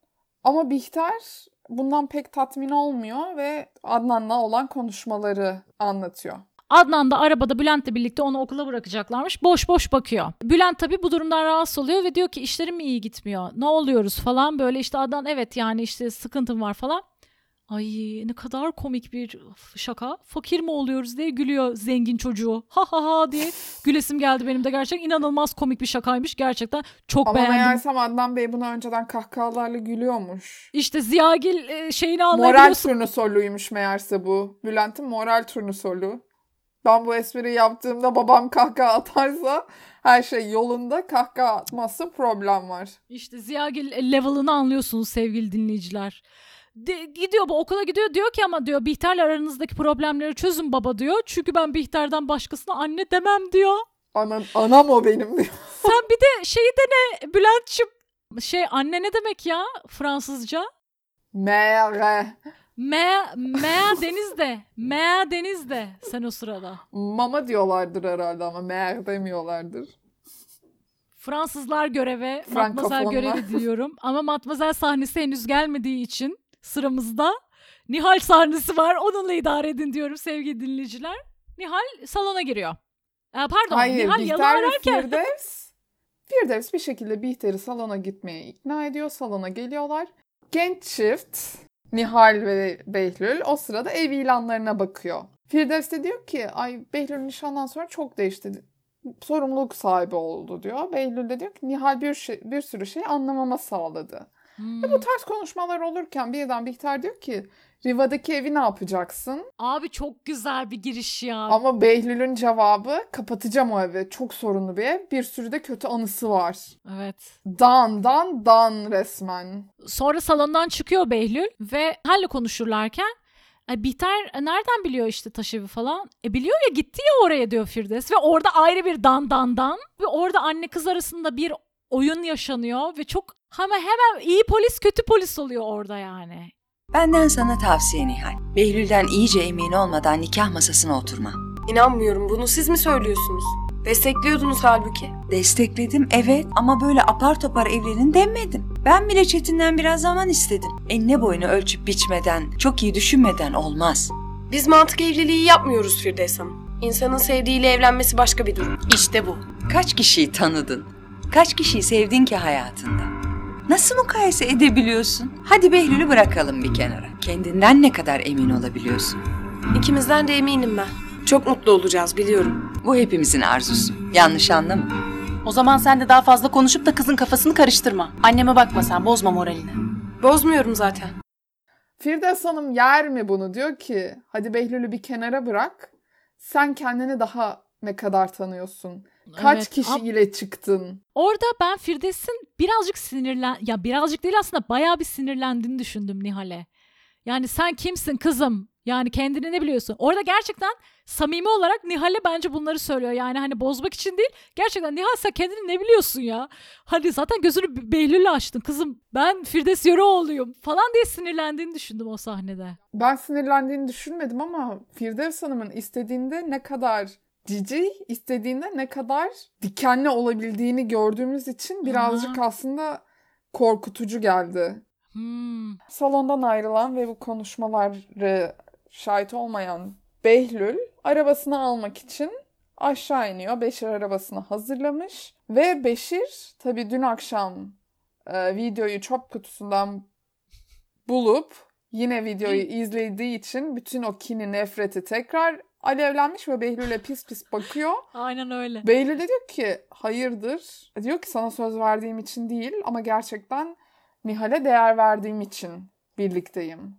Ama Bihter bundan pek tatmin olmuyor ve Adnan'la olan konuşmaları anlatıyor. Adnan da arabada Bülent'le birlikte onu okula bırakacaklarmış. Boş boş bakıyor. Bülent tabii bu durumdan rahatsız oluyor ve diyor ki işlerim iyi gitmiyor? Ne oluyoruz falan böyle işte Adnan evet yani işte sıkıntım var falan. Ay ne kadar komik bir şaka. Fakir mi oluyoruz diye gülüyor zengin çocuğu. Ha ha ha diye gülesim geldi benim de gerçekten. inanılmaz komik bir şakaymış gerçekten. Çok Ama beğendim. meğersem Adnan Bey buna önceden kahkahalarla gülüyormuş. İşte Ziyagil e, şeyini Moral anlayabiliyorsun. turnusoluymuş meğerse bu. Bülent'in moral turnusolu. Ben bu espriyi yaptığımda babam kahkaha atarsa her şey yolunda. Kahkaha atmazsa problem var. İşte Ziyagil level'ını anlıyorsunuz sevgili dinleyiciler. De, gidiyor bu okula gidiyor diyor ki ama diyor Bihter'le aranızdaki problemleri çözün baba diyor. Çünkü ben Bihter'den başkasına anne demem diyor. Anam, anam o benim diyor. Sen bir de şeyi dene Bülent'ciğim. Şey anne ne demek ya Fransızca? Mere. Me, me denizde. Me denizde sen o sırada. Mama diyorlardır herhalde ama mer demiyorlardır. Fransızlar göreve. Matmazel görevi diyorum. Ama Matmazel sahnesi henüz gelmediği için sıramızda Nihal sahnesi var. Onunla idare edin diyorum sevgili dinleyiciler. Nihal salona giriyor. Ee, pardon Hayır, Nihal ve ararken. Firdevs. Firdevs bir şekilde Bihter'i salona gitmeye ikna ediyor. Salona geliyorlar. Genç çift Nihal ve Behlül o sırada ev ilanlarına bakıyor. Firdevs de diyor ki ay Behlül nişandan sonra çok değişti. Sorumluluk sahibi oldu diyor. Behlül de diyor ki Nihal bir, şey, bir sürü şey anlamama sağladı. Hmm. Ve bu tarz konuşmalar olurken birden Bihter diyor ki Riva'daki evi ne yapacaksın? Abi çok güzel bir giriş ya. Ama Behlül'ün cevabı kapatacağım o evi. Çok sorunlu bir ev. Bir sürü de kötü anısı var. Evet. Dan dan dan resmen. Sonra salondan çıkıyor Behlül ve Nihal'le konuşurlarken e, Bihter nereden biliyor işte taşevi falan? E biliyor ya gitti ya oraya diyor Firdevs ve orada ayrı bir dan dan dan ve orada anne kız arasında bir oyun yaşanıyor ve çok hemen hemen iyi polis kötü polis oluyor orada yani. Benden sana tavsiye Nihal. Behlül'den iyice emin olmadan nikah masasına oturma. İnanmıyorum bunu siz mi söylüyorsunuz? Destekliyordunuz halbuki. Destekledim evet ama böyle apar topar evlenin demedim. Ben bile Çetin'den biraz zaman istedim. Enine boyunu ölçüp biçmeden, çok iyi düşünmeden olmaz. Biz mantık evliliği yapmıyoruz Firdevs Hanım. İnsanın sevdiğiyle evlenmesi başka bir durum. İşte bu. Kaç kişiyi tanıdın? Kaç kişiyi sevdin ki hayatında? Nasıl mukayese edebiliyorsun? Hadi Behlül'ü bırakalım bir kenara. Kendinden ne kadar emin olabiliyorsun? İkimizden de eminim ben. Çok mutlu olacağız biliyorum. Bu hepimizin arzusu. Yanlış anlama. O zaman sen de daha fazla konuşup da kızın kafasını karıştırma. Anneme bakma sen, bozma moralini. Bozmuyorum zaten. Firdevs Hanım yer mi bunu? Diyor ki hadi Behlül'ü bir kenara bırak. Sen kendini daha ne kadar tanıyorsun? Kaç Evet, kişiyle çıktın? Orada ben Firdevs'in birazcık sinirlen ya birazcık değil aslında bayağı bir sinirlendiğini düşündüm Nihal'e. Yani sen kimsin kızım? Yani kendini ne biliyorsun? Orada gerçekten samimi olarak Nihal'e bence bunları söylüyor. Yani hani bozmak için değil. Gerçekten Nihal sen kendini ne biliyorsun ya? Hani zaten gözünü Be- Behlül'le açtın kızım. Ben Firdevs Yöreoğlu'yum falan diye sinirlendiğini düşündüm o sahnede. Ben sinirlendiğini düşünmedim ama Firdevs Hanım'ın istediğinde ne kadar cici, istediğinde ne kadar dikenli olabildiğini gördüğümüz için birazcık aslında korkutucu geldi. Hmm. Salondan ayrılan ve bu konuşmaları şahit olmayan Behlül arabasını almak için aşağı iniyor. Beşir arabasını hazırlamış ve Beşir tabii dün akşam e, videoyu çöp kutusundan bulup yine videoyu izlediği için bütün o kini nefreti tekrar alevlenmiş ve Behlül'e pis pis bakıyor. Aynen öyle. Behlül de diyor ki hayırdır? Diyor ki sana söz verdiğim için değil ama gerçekten Nihal'e değer verdiğim için birlikteyim.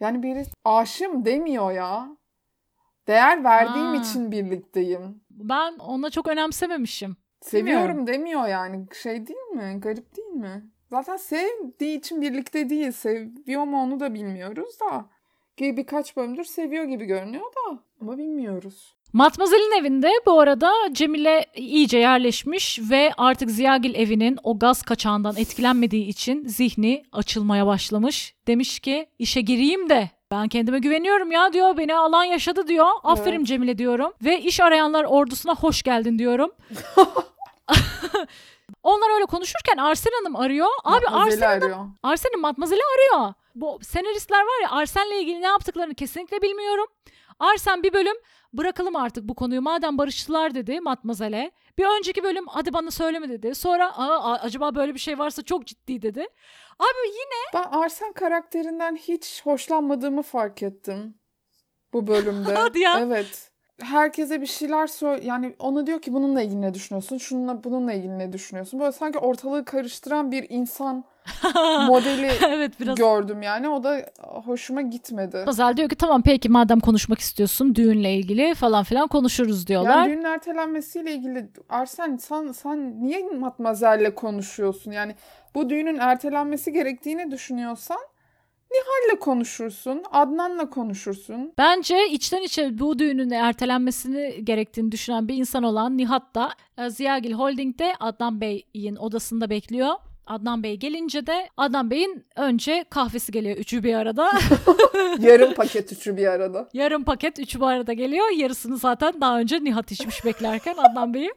Yani biri aşığım demiyor ya. Değer verdiğim Ha. için birlikteyim. Ben ona çok önemsememişim. Seviyorum Bilmiyorum. demiyor yani. Şey değil mi? Garip değil mi? Zaten sevdiği için birlikte değil. Seviyor mu onu da bilmiyoruz da. Birkaç bölümdür seviyor gibi görünüyor da. Ama bilmiyoruz. Matmazel'in evinde bu arada Cemile iyice yerleşmiş ve artık Ziyagil evinin o gaz kaçağından etkilenmediği için zihni açılmaya başlamış. Demiş ki işe gireyim de ben kendime güveniyorum ya diyor. Beni alan yaşadı diyor. Aferin Evet. Cemile diyorum. Ve iş arayanlar ordusuna hoş geldin diyorum. Onlar öyle konuşurken Arsen Hanım arıyor. Abi Arsen arıyor. Arsen'in Matmazel'i arıyor. Bu senaristler var ya Arsen'le ilgili ne yaptıklarını kesinlikle bilmiyorum. Arsen bir bölüm bırakalım artık bu konuyu madem barıştılar dedi Matmazel'e. Bir önceki bölüm hadi bana söyleme dedi. Sonra Aa, acaba böyle bir şey varsa çok ciddi dedi. Abi yine Ben Arsen karakterinden hiç hoşlanmadığımı fark ettim. Bu bölümde. Hadi ya. Evet. Herkese bir şeyler söyle yani ona diyor ki bununla ilgili ne düşünüyorsun? Şununla bununla ilgili ne düşünüyorsun? Böyle sanki ortalığı karıştıran bir insan modeli evet biraz gördüm yani. O da hoşuma gitmedi. Matmazel diyor ki tamam peki madem konuşmak istiyorsun düğünle ilgili falan filan konuşuruz diyorlar. Yani düğünün ertelenmesiyle ilgili Arsen sen, sen niye Matmazel'le konuşuyorsun? Yani bu düğünün ertelenmesi gerektiğini düşünüyorsan Nihal'le konuşursun, Adnan'la konuşursun. Bence içten içe bu düğünün ertelenmesini gerektiğini düşünen bir insan olan Nihat da e, Ziyagil Holding'de Adnan Bey'in odasında bekliyor. Adnan Bey gelince de Adnan Bey'in önce kahvesi geliyor üçü bir arada. Yarım paket üçü bir arada. Yarım paket üçü bir arada geliyor. Yarısını zaten daha önce Nihat içmiş beklerken Adnan Bey'i.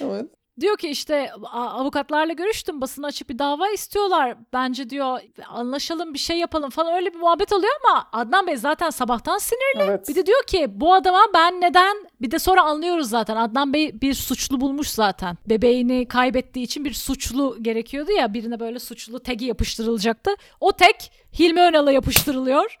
Evet. Diyor ki işte "A- avukatlarla görüştüm basın açık bir dava istiyorlar. Bence diyor anlaşalım bir şey yapalım falan öyle bir muhabbet oluyor ama Adnan Bey zaten sabahtan sinirli. Evet. Bir de diyor ki bu adama ben neden bir de sonra anlıyoruz zaten Adnan Bey bir suçlu bulmuş zaten. Bebeğini kaybettiği için bir suçlu gerekiyordu ya birine böyle suçlu tagi yapıştırılacaktı. O tek Hilmi Önal'a yapıştırılıyor.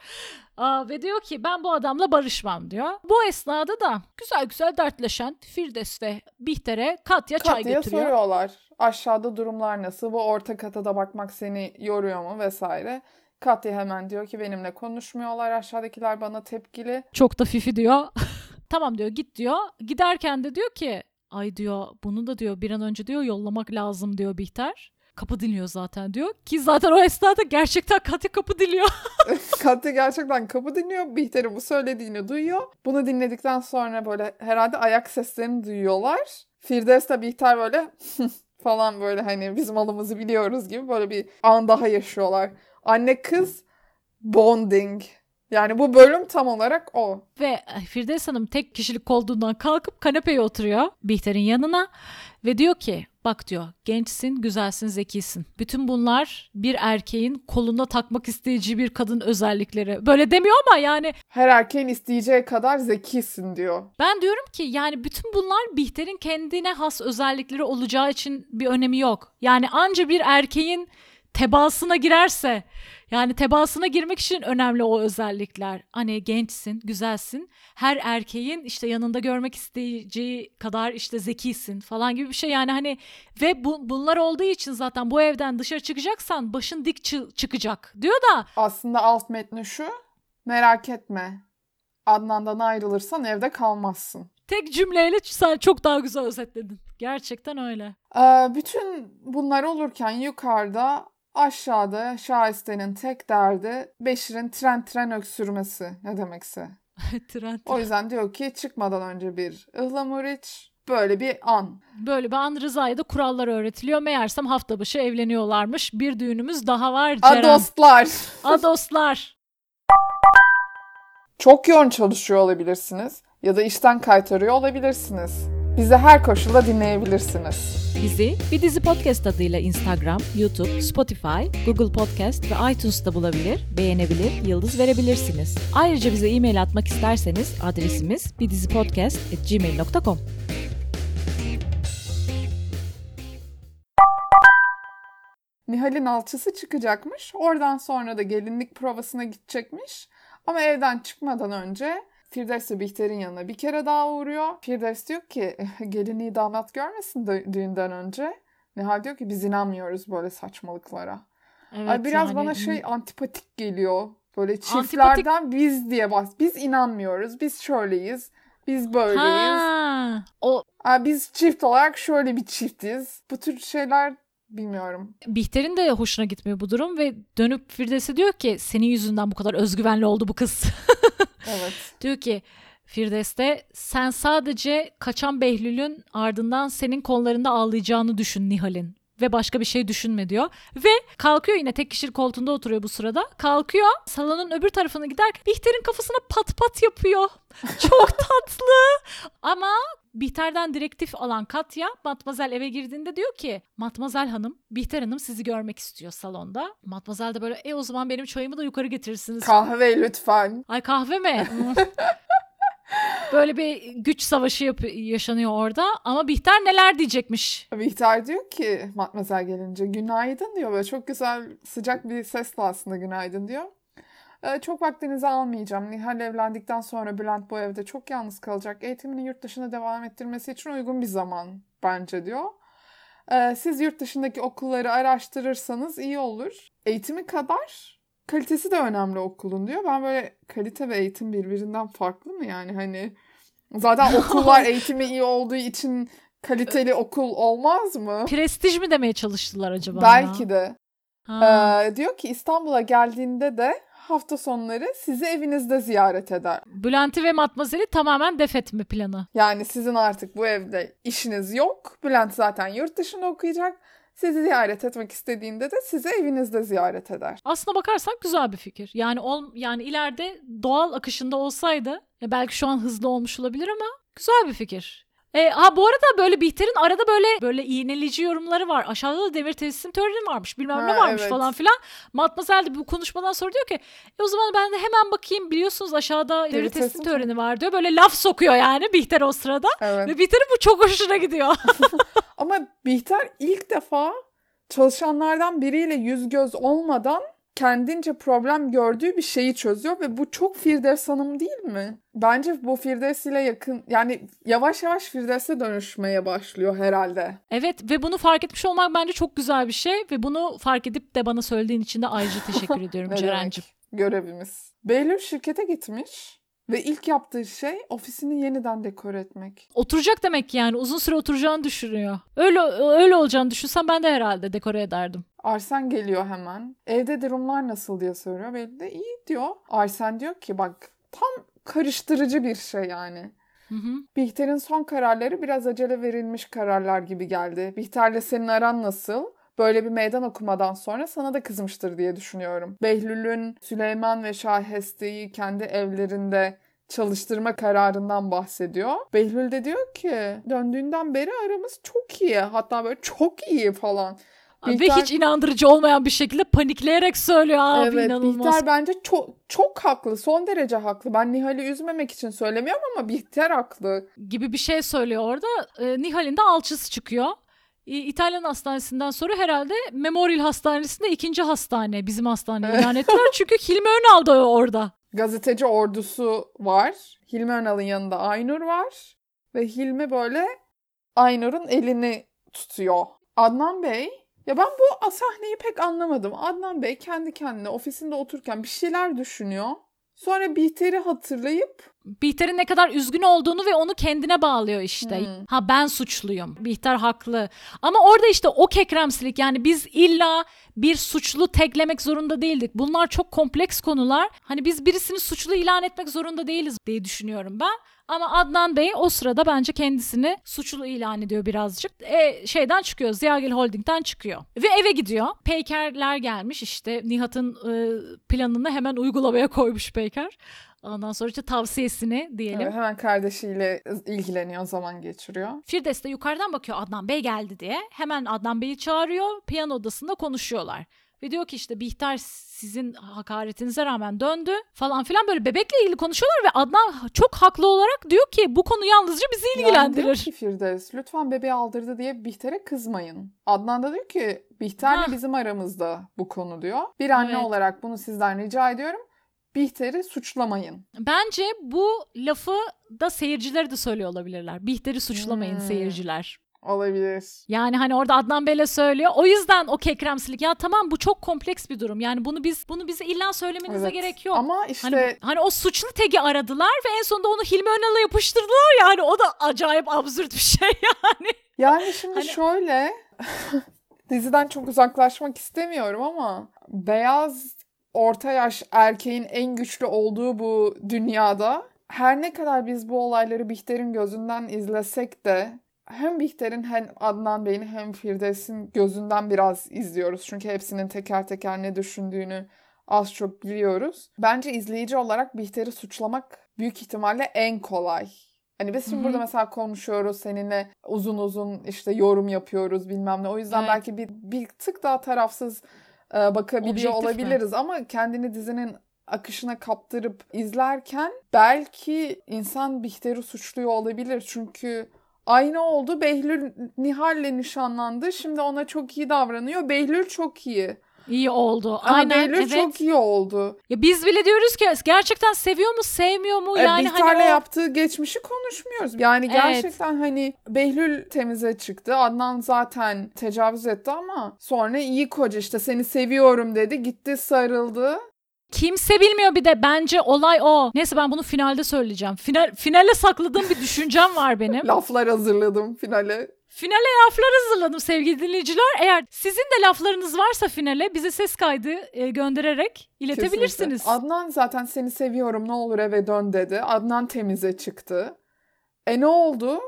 Aa, ve diyor ki ben bu adamla barışmam diyor. Bu esnada da güzel güzel dertleşen Firdevs ve Bihter'e Katya çay Katya'ya getiriyor. soruyorlar. Aşağıda durumlar nasıl? Bu orta kata da bakmak seni yoruyor mu vesaire. Katya hemen diyor ki benimle konuşmuyorlar. Aşağıdakiler bana tepkili. Çok da fifi diyor. tamam diyor git diyor. Giderken de diyor ki ay diyor bunu da diyor bir an önce diyor yollamak lazım diyor Bihter. Kapı dinliyor zaten diyor. Ki zaten o esnada gerçekten Katya kapı diliyor. Katya gerçekten kapı dinliyor. Bihter'in bu söylediğini duyuyor. Bunu dinledikten sonra böyle herhalde ayak seslerini duyuyorlar. Firdevs de Bihter böyle falan böyle hani bizim malımızı biliyoruz gibi böyle bir an daha yaşıyorlar. Anne kız bonding. Yani bu bölüm tam olarak o. Ve Firdevs Hanım tek kişilik koltuğundan kalkıp kanepeye oturuyor Bihter'in yanına ve diyor ki bak diyor gençsin, güzelsin, zekisin. Bütün bunlar bir erkeğin koluna takmak isteyeceği bir kadın özellikleri. Böyle demiyor ama yani Her erkeğin isteyeceği kadar zekisin diyor. ben diyorum ki yani bütün bunlar Bihter'in kendine has özellikleri olacağı için bir önemi yok. Yani anca bir erkeğin tebaasına girerse yani tebaasına girmek için önemli o özellikler. Hani gençsin, güzelsin. Her erkeğin işte yanında görmek isteyeceği kadar işte zekisin falan gibi bir şey. Yani hani ve bu, bunlar olduğu için zaten bu evden dışarı çıkacaksan başın dik çı- çıkacak diyor da Aslında alt metni şu. Merak etme. Adnan'dan ayrılırsan evde kalmazsın. tek cümleyle sen çok daha güzel özetledin. Gerçekten öyle. Ee, bütün bunlar olurken yukarıda aşağıda Şahiste'nin tek derdi Beşir'in tren tren öksürmesi ne demekse. Trend. O yüzden diyor ki çıkmadan önce bir ıhlamur iç. Böyle bir an. Böyle bir an Rıza'ya da kurallar öğretiliyor. Meğersem hafta başı evleniyorlarmış. Bir düğünümüz daha var Ceren. Adostlar. Adoslar. Çok yoğun çalışıyor olabilirsiniz ya da işten kaytarıyor olabilirsiniz. Bizi her koşulda dinleyebilirsiniz. Bizi bir dizi podcast adıyla Instagram, YouTube, Spotify, Google Podcast ve iTunes'ta bulabilir, beğenebilir, yıldız verebilirsiniz. Ayrıca bize e-mail atmak isterseniz adresimiz bidizipodcast.gmail.com Nihal'in alçısı çıkacakmış. Oradan sonra da gelinlik provasına gidecekmiş. Ama evden çıkmadan önce Firdevs ve Bihter'in yanına bir kere daha uğruyor. Firdevs diyor ki gelinliği damat görmesin dü- düğünden önce. Nihal diyor ki biz inanmıyoruz böyle saçmalıklara. Evet, Ay biraz yani- bana şey antipatik geliyor. Böyle çiftlerden biz diye bas. Biz inanmıyoruz. Biz şöyleyiz. Biz böyleyiz. Ha, o Ay, biz çift olarak şöyle bir çiftiz. Bu tür şeyler bilmiyorum. Bihter'in de hoşuna gitmiyor bu durum ve dönüp Firdevs'e diyor ki senin yüzünden bu kadar özgüvenli oldu bu kız. Evet. Diyor ki Firdevs de sen sadece kaçan Behlül'ün ardından senin kollarında ağlayacağını düşün Nihal'in ve başka bir şey düşünme diyor. Ve kalkıyor yine tek kişilik koltuğunda oturuyor bu sırada. Kalkıyor salonun öbür tarafına giderken Bihter'in kafasına pat pat yapıyor. Çok tatlı. Ama Bihter'den direktif alan Katya Matmazel eve girdiğinde diyor ki Matmazel Hanım, Bihter Hanım sizi görmek istiyor salonda. Matmazel de böyle e o zaman benim çayımı da yukarı getirirsiniz. Kahve lütfen. Ay kahve mi? Böyle bir güç savaşı yap- yaşanıyor orada ama Bihter neler diyecekmiş. Bihter diyor ki Matmazel gelince günaydın diyor. Böyle çok güzel sıcak bir sesle aslında günaydın diyor. "Ee, çok vaktinizi almayacağım. Nihal evlendikten sonra Bülent bu evde çok yalnız kalacak. Eğitimini yurt dışında devam ettirmesi için uygun bir zaman bence diyor. Ee, siz yurt dışındaki okulları araştırırsanız iyi olur. Eğitimi kadar kalitesi de önemli okulun diyor. Ben böyle kalite ve eğitim birbirinden farklı mı yani hani zaten okullar eğitimi iyi olduğu için kaliteli okul olmaz mı? Prestij mi demeye çalıştılar acaba? Belki de. Ha. Ee, diyor ki İstanbul'a geldiğinde de hafta sonları sizi evinizde ziyaret eder. Bülent'i ve Matmazel'i tamamen def etme planı. Yani sizin artık bu evde işiniz yok. Bülent zaten yurt dışında okuyacak. Sizi ziyaret etmek istediğinde de sizi evinizde ziyaret eder. Aslına bakarsak güzel bir fikir. Yani ol, yani ileride doğal akışında olsaydı ya belki şu an hızlı olmuş olabilir ama güzel bir fikir. E, ha bu arada böyle Bihter'in arada böyle böyle iğneleyici yorumları var. Aşağıda da demir teslim töreni varmış. Bilmem ne Ha, varmış evet. falan filan. Matmazel de bu konuşmadan sonra diyor ki e, o zaman ben de hemen bakayım biliyorsunuz aşağıda demir Demir teslim teslim töreni var diyor. Böyle laf sokuyor yani Bihter o sırada. Evet. Ve Bihter'in bu çok hoşuna gidiyor. Ama Bihter ilk defa çalışanlardan biriyle yüz göz olmadan kendince problem gördüğü bir şeyi çözüyor ve bu çok Firdevs Hanım değil mi? Bence bu Firdevs ile yakın yani yavaş yavaş Firdevs'e dönüşmeye başlıyor herhalde. Evet ve bunu fark etmiş olmak bence çok güzel bir şey ve bunu fark edip de bana söylediğin için de ayrıca teşekkür ediyorum Ceren'cim. Görevimiz. Behlül şirkete gitmiş ve ilk yaptığı şey ofisini yeniden dekor etmek. Oturacak demek yani uzun süre oturacağını düşünüyor. Öyle öyle olacağını düşünsem ben de herhalde dekore ederdim. Arsen geliyor hemen. Evde durumlar nasıl diye soruyor. Belli de iyi diyor. Arsen diyor ki bak tam karıştırıcı bir şey yani. Hı hı. Bihter'in son kararları biraz acele verilmiş kararlar gibi geldi. Bihter'le senin aran nasıl? Böyle bir meydan okumadan sonra sana da kızmıştır diye düşünüyorum. Behlül'ün Süleyman ve Şaheste'yi kendi evlerinde çalıştırma kararından bahsediyor. Behlül de diyor ki döndüğünden beri aramız çok iyi. Hatta böyle çok iyi falan. Ve Bihter- hiç inandırıcı olmayan bir şekilde panikleyerek söylüyor abi evet, inanılmaz. Bihter bence çok çok haklı. Son derece haklı. Ben Nihal'i üzmemek için söylemiyorum ama Bihter haklı. gibi bir şey söylüyor orada. Ee, Nihal'in de alçısı çıkıyor. İtalyan hastanesinden sonra herhalde Memorial Hastanesi'nde ikinci hastane bizim hastane ilan ettiler. Çünkü Hilmi Önal da orada. gazeteci ordusu var. Hilmi Önal'ın yanında Aynur var. Ve Hilmi böyle Aynur'un elini tutuyor. Adnan Bey, ya ben bu sahneyi pek anlamadım. Adnan Bey kendi kendine ofisinde otururken bir şeyler düşünüyor. Sonra Bihter'i hatırlayıp Bihter'in ne kadar üzgün olduğunu ve onu kendine bağlıyor işte. Hmm. Ha ben suçluyum. Bihter haklı. Ama orada işte o kekremsilik yani biz illa bir suçlu teklemek zorunda değildik. Bunlar çok kompleks konular. Hani biz birisini suçlu ilan etmek zorunda değiliz diye düşünüyorum ben. Ama Adnan Bey o sırada bence kendisini suçlu ilan ediyor birazcık. E, şeyden çıkıyor, Ziyagil Holding'den çıkıyor. Ve eve gidiyor. Peykerler gelmiş işte Nihat'ın e, planını hemen uygulamaya koymuş Peyker. Ondan sonra işte tavsiyesini diyelim. evet, hemen kardeşiyle ilgileniyor, zaman geçiriyor. Firdevs de yukarıdan bakıyor Adnan Bey geldi diye. Hemen Adnan Bey'i çağırıyor. Piyano odasında konuşuyorlar. Ve diyor ki işte Bihter sizin hakaretinize rağmen döndü falan filan böyle bebekle ilgili konuşuyorlar ve Adnan çok haklı olarak diyor ki bu konu yalnızca bizi Yani ilgilendirir. ki Firdevs lütfen bebeği aldırdı diye Bihter'e kızmayın. Adnan da diyor ki Bihter'le Ha. bizim aramızda bu konu diyor. Bir anne Evet. olarak bunu sizden rica ediyorum. Bihter'i suçlamayın. Bence bu lafı da seyircileri de söylüyor olabilirler. Bihter'i suçlamayın Hmm. seyirciler. Olabilir. Yani hani orada Adnan Bey'le söylüyor. O yüzden o kekremsilik. Ya tamam bu çok kompleks bir durum. Yani bunu biz bunu bize illa söylemenize Evet. gerek yok. Ama işte Hani, hani o suçlu tagi aradılar ve en sonunda onu Hilmi Önal'a yapıştırdılar yani o da acayip absürt bir şey yani. yani şimdi Hani- şöyle diziden çok uzaklaşmak istemiyorum ama beyaz orta yaş erkeğin en güçlü olduğu bu dünyada her ne kadar biz bu olayları Bihter'in gözünden izlesek de hem Bihter'in hem Adnan Bey'in hem Firdevs'in gözünden biraz izliyoruz. Çünkü hepsinin teker teker ne düşündüğünü az çok biliyoruz. Bence izleyici olarak Bihter'i suçlamak büyük ihtimalle en kolay. Hani biz şimdi Hı hı. burada mesela konuşuyoruz seninle uzun uzun işte yorum yapıyoruz bilmem ne. O yüzden Evet. belki bir, bir tık daha tarafsız e, bakabiliyor Objektif mi? olabiliriz ama kendini dizinin akışına kaptırıp izlerken belki insan Bihter'i suçluyor olabilir. Çünkü aynı oldu. Behlül Nihal'le nişanlandı. Şimdi ona çok iyi davranıyor. Behlül çok iyi. İyi oldu. Ama Aynen Behlül evet. çok iyi oldu. Ya biz bile diyoruz ki gerçekten seviyor mu sevmiyor mu E, yani Bihter'le hani o... yaptığı geçmişi konuşmuyoruz. Yani Evet. gerçekten hani Behlül temize çıktı. Adnan zaten tecavüz etti ama sonra iyi koca işte seni seviyorum dedi. Gitti sarıldı. Kimse bilmiyor bir de bence olay o. Neyse ben bunu finalde söyleyeceğim. Final finale sakladığım bir düşüncem var benim. Laflar hazırladım finale. Finale laflar hazırladım sevgili dinleyiciler. Eğer sizin de laflarınız varsa finale bize ses kaydı e, göndererek iletebilirsiniz. Kesinlikle. Adnan zaten seni seviyorum ne olur eve dön dedi. Adnan temize çıktı. E ne oldu?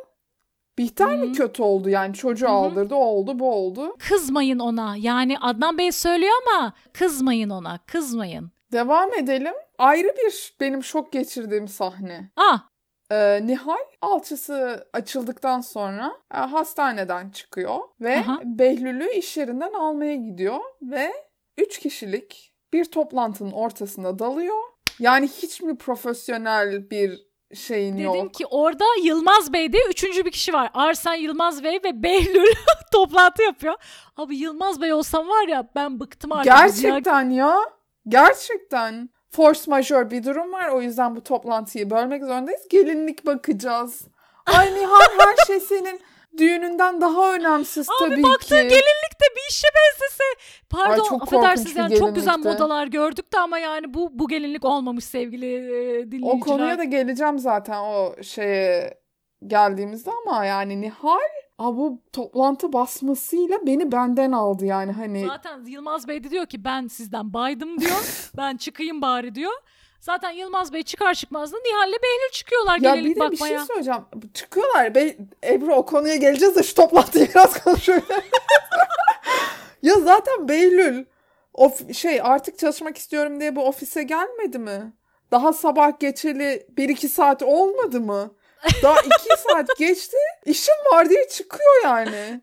Bihter mi kötü oldu yani çocuğu Hı hı. aldırdı o oldu bu oldu. Kızmayın ona. Yani Adnan Bey söylüyor ama kızmayın ona. Kızmayın. Devam edelim. Ayrı bir benim şok geçirdiğim sahne. Ah Ee, Nihal alçısı açıldıktan sonra e, hastaneden çıkıyor ve Aha. Behlül'ü iş yerinden almaya gidiyor ve üç kişilik bir toplantının ortasında dalıyor. Yani hiç mi profesyonel bir şeyin dedim yok? ki orada Yılmaz Bey diye üçüncü bir kişi var. Arsen Yılmaz Bey ve Behlül toplantı yapıyor. Abi Yılmaz Bey olsam var ya ben bıktım artık. Gerçekten ya. Gerçekten. Force majeure bir durum var. O yüzden bu toplantıyı bölmek zorundayız. Gelinlik bakacağız. Ay Nihal her şey senin düğününden daha önemsiz tabii baktığın ki. gelinlik de bir işe benzese. Pardon Ay, çok affedersiniz yani çok güzel modalar gördük de ama yani bu bu gelinlik olmamış sevgili e, dinleyiciler. O konuya da geleceğim zaten o şeye geldiğimizde ama yani Nihal Aa, bu toplantı basmasıyla beni benden aldı yani hani Zaten Yılmaz Bey de diyor ki ben sizden baydım diyor. ben çıkayım bari diyor. Zaten Yılmaz Bey çıkar çıkmaz da Nihal'le Behlül çıkıyorlar ya gelinlik bir de bir bakmaya. şey söyleyeceğim. Çıkıyorlar. Be Ebru o konuya geleceğiz de şu toplantıyı biraz konuşalım. ya zaten Behlül of şey artık çalışmak istiyorum diye bu ofise gelmedi mi? Daha sabah geçeli 1-2 saat olmadı mı? Daha 2 saat geçti. İşim var diye çıkıyor yani.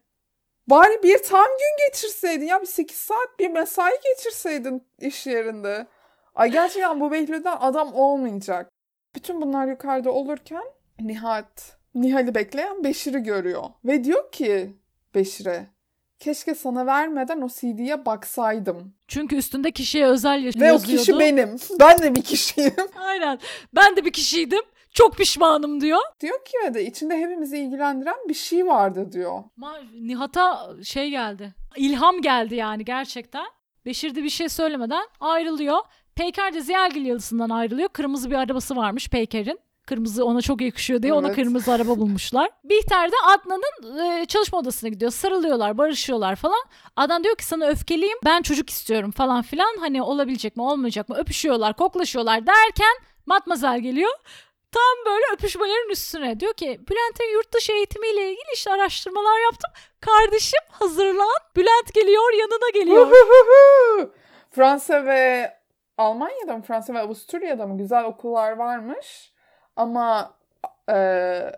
Bari bir tam gün geçirseydin ya bir 8 saat bir mesai geçirseydin iş yerinde. Ay gerçekten bu Behlül'den adam olmayacak. Bütün bunlar yukarıda olurken Nihat, Nihal'i bekleyen Beşir'i görüyor. Ve diyor ki Beşir'e keşke sana vermeden o CD'ye baksaydım. Çünkü üstünde kişiye özel yaz- Ve o yazıyordu. kişi benim. Ben de bir kişiyim. Aynen. Ben de bir kişiydim. Çok pişmanım diyor. diyor ki ve de içinde hepimizi ilgilendiren bir şey vardı diyor. Ma- Nihat'a şey geldi. İlham geldi yani gerçekten. Beşir de bir şey söylemeden ayrılıyor. Peyker de Ziyagil yalısından ayrılıyor. Kırmızı bir arabası varmış Peyker'in. Kırmızı ona çok yakışıyor diye ona Evet. kırmızı araba bulmuşlar. Bihter de Adnan'ın e, çalışma odasına gidiyor. Sarılıyorlar, barışıyorlar falan. Adnan diyor ki sana öfkeliyim. Ben çocuk istiyorum falan filan. Hani olabilecek mi, olmayacak mı? Öpüşüyorlar, koklaşıyorlar derken Matmazel geliyor. Tam böyle öpüşmelerin üstüne. Diyor ki Bülent'in yurt dışı eğitimiyle ilgili işte araştırmalar yaptım. Kardeşim hazırlan. Bülent geliyor yanına geliyor. Fransa ve Almanya'da mı? Fransa ve Avusturya'da mı? Güzel okullar varmış. Ama e,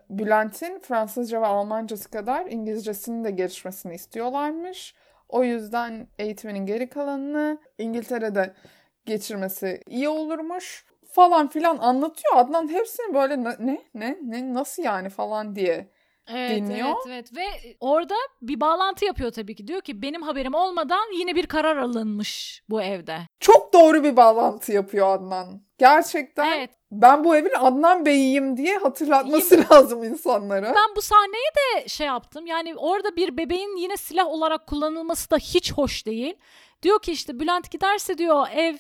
Bülent'in Fransızca ve Almancası kadar İngilizcesinin de gelişmesini istiyorlarmış. O yüzden eğitiminin geri kalanını İngiltere'de geçirmesi iyi olurmuş falan filan anlatıyor. Adnan hepsini böyle ne ne ne, nasıl yani falan diye Evet, dinliyor. evet, evet. Ve orada bir bağlantı yapıyor tabii ki. Diyor ki benim haberim olmadan yine bir karar alınmış bu evde. Çok doğru bir bağlantı yapıyor Adnan. Gerçekten Evet. ben bu evin Adnan Bey'iyim diye hatırlatması lazım insanlara. Ben bu sahneye de şey yaptım. Yani orada bir bebeğin yine silah olarak kullanılması da hiç hoş değil. Diyor ki işte Bülent giderse diyor ev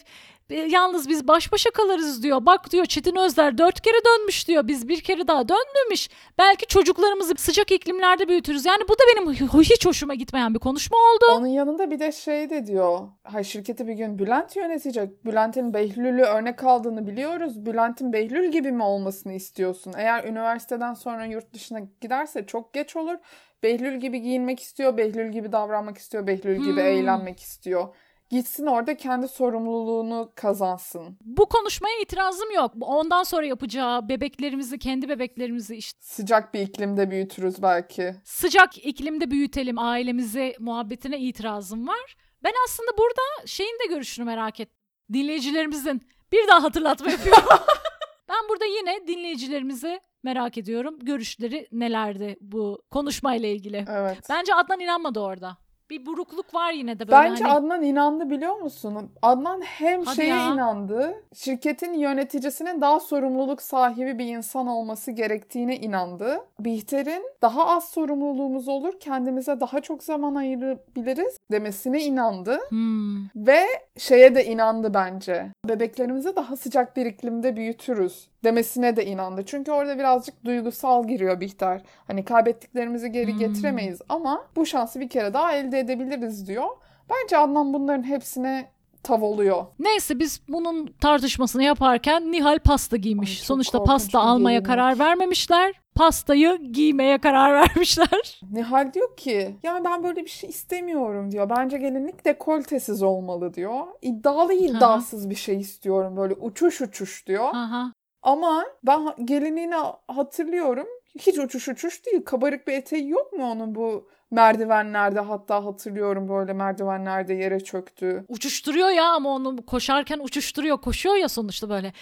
yalnız biz baş başa kalırız diyor. Bak diyor Çetin Özler dört kere dönmüş diyor. Biz bir kere daha dönmemiş. Belki çocuklarımızı sıcak iklimlerde büyütürüz. Yani bu da benim hiç hoşuma gitmeyen bir konuşma oldu. Onun yanında bir de şey de diyor. Hay şirketi bir gün Bülent yönetecek. Bülent'in Behlül'ü örnek aldığını biliyoruz. Bülent'in Behlül gibi mi olmasını istiyorsun? Eğer üniversiteden sonra yurt dışına giderse çok geç olur. Behlül gibi giyinmek istiyor, Behlül gibi davranmak istiyor, Behlül gibi Hmm. eğlenmek istiyor. Gitsin orada kendi sorumluluğunu kazansın. Bu konuşmaya itirazım yok. Ondan sonra yapacağı bebeklerimizi, kendi bebeklerimizi işte Sıcak bir iklimde büyütürüz belki. sıcak iklimde büyütelim ailemizi muhabbetine itirazım var. Ben aslında burada şeyin de görüşünü merak ettim. Dinleyicilerimizin bir daha hatırlatma yapıyorum. ben burada yine dinleyicilerimizi merak ediyorum. Görüşleri nelerdi bu konuşmayla ilgili. Evet. Bence Adnan inanmadı orada. Bir burukluk var yine de böyle Bence hani. Adnan inandı biliyor musun? Adnan hem Hadi şeye ya. inandı, şirketin yöneticisinin daha sorumluluk sahibi bir insan olması gerektiğine inandı. Bihter'in daha az sorumluluğumuz olur, kendimize daha çok zaman ayırabiliriz demesine inandı. Hmm. Ve şeye de inandı bence. Bebeklerimizi daha sıcak bir iklimde büyütürüz demesine de inandı. Çünkü orada birazcık duygusal giriyor Bihter. Hani kaybettiklerimizi geri Hmm. getiremeyiz ama bu şansı bir kere daha elde edebiliriz diyor. Bence Adnan bunların hepsine tav oluyor. Neyse biz bunun tartışmasını yaparken Nihal pasta giymiş. Ay, Sonuçta pasta almaya gelinlik. karar vermemişler. Pastayı giymeye karar vermişler. Nihal diyor ki yani ben böyle bir şey istemiyorum diyor. Bence gelinlik dekoltesiz olmalı diyor. İddialı iddiasız bir şey istiyorum böyle uçuş uçuş diyor. Aha. Ama ben gelinliğini hatırlıyorum. Hiç uçuş uçuş değil. Kabarık bir eteği yok mu onun bu merdivenlerde hatta hatırlıyorum böyle merdivenlerde yere çöktü. Uçuşturuyor ya ama onu koşarken uçuşturuyor. Koşuyor ya sonuçta böyle.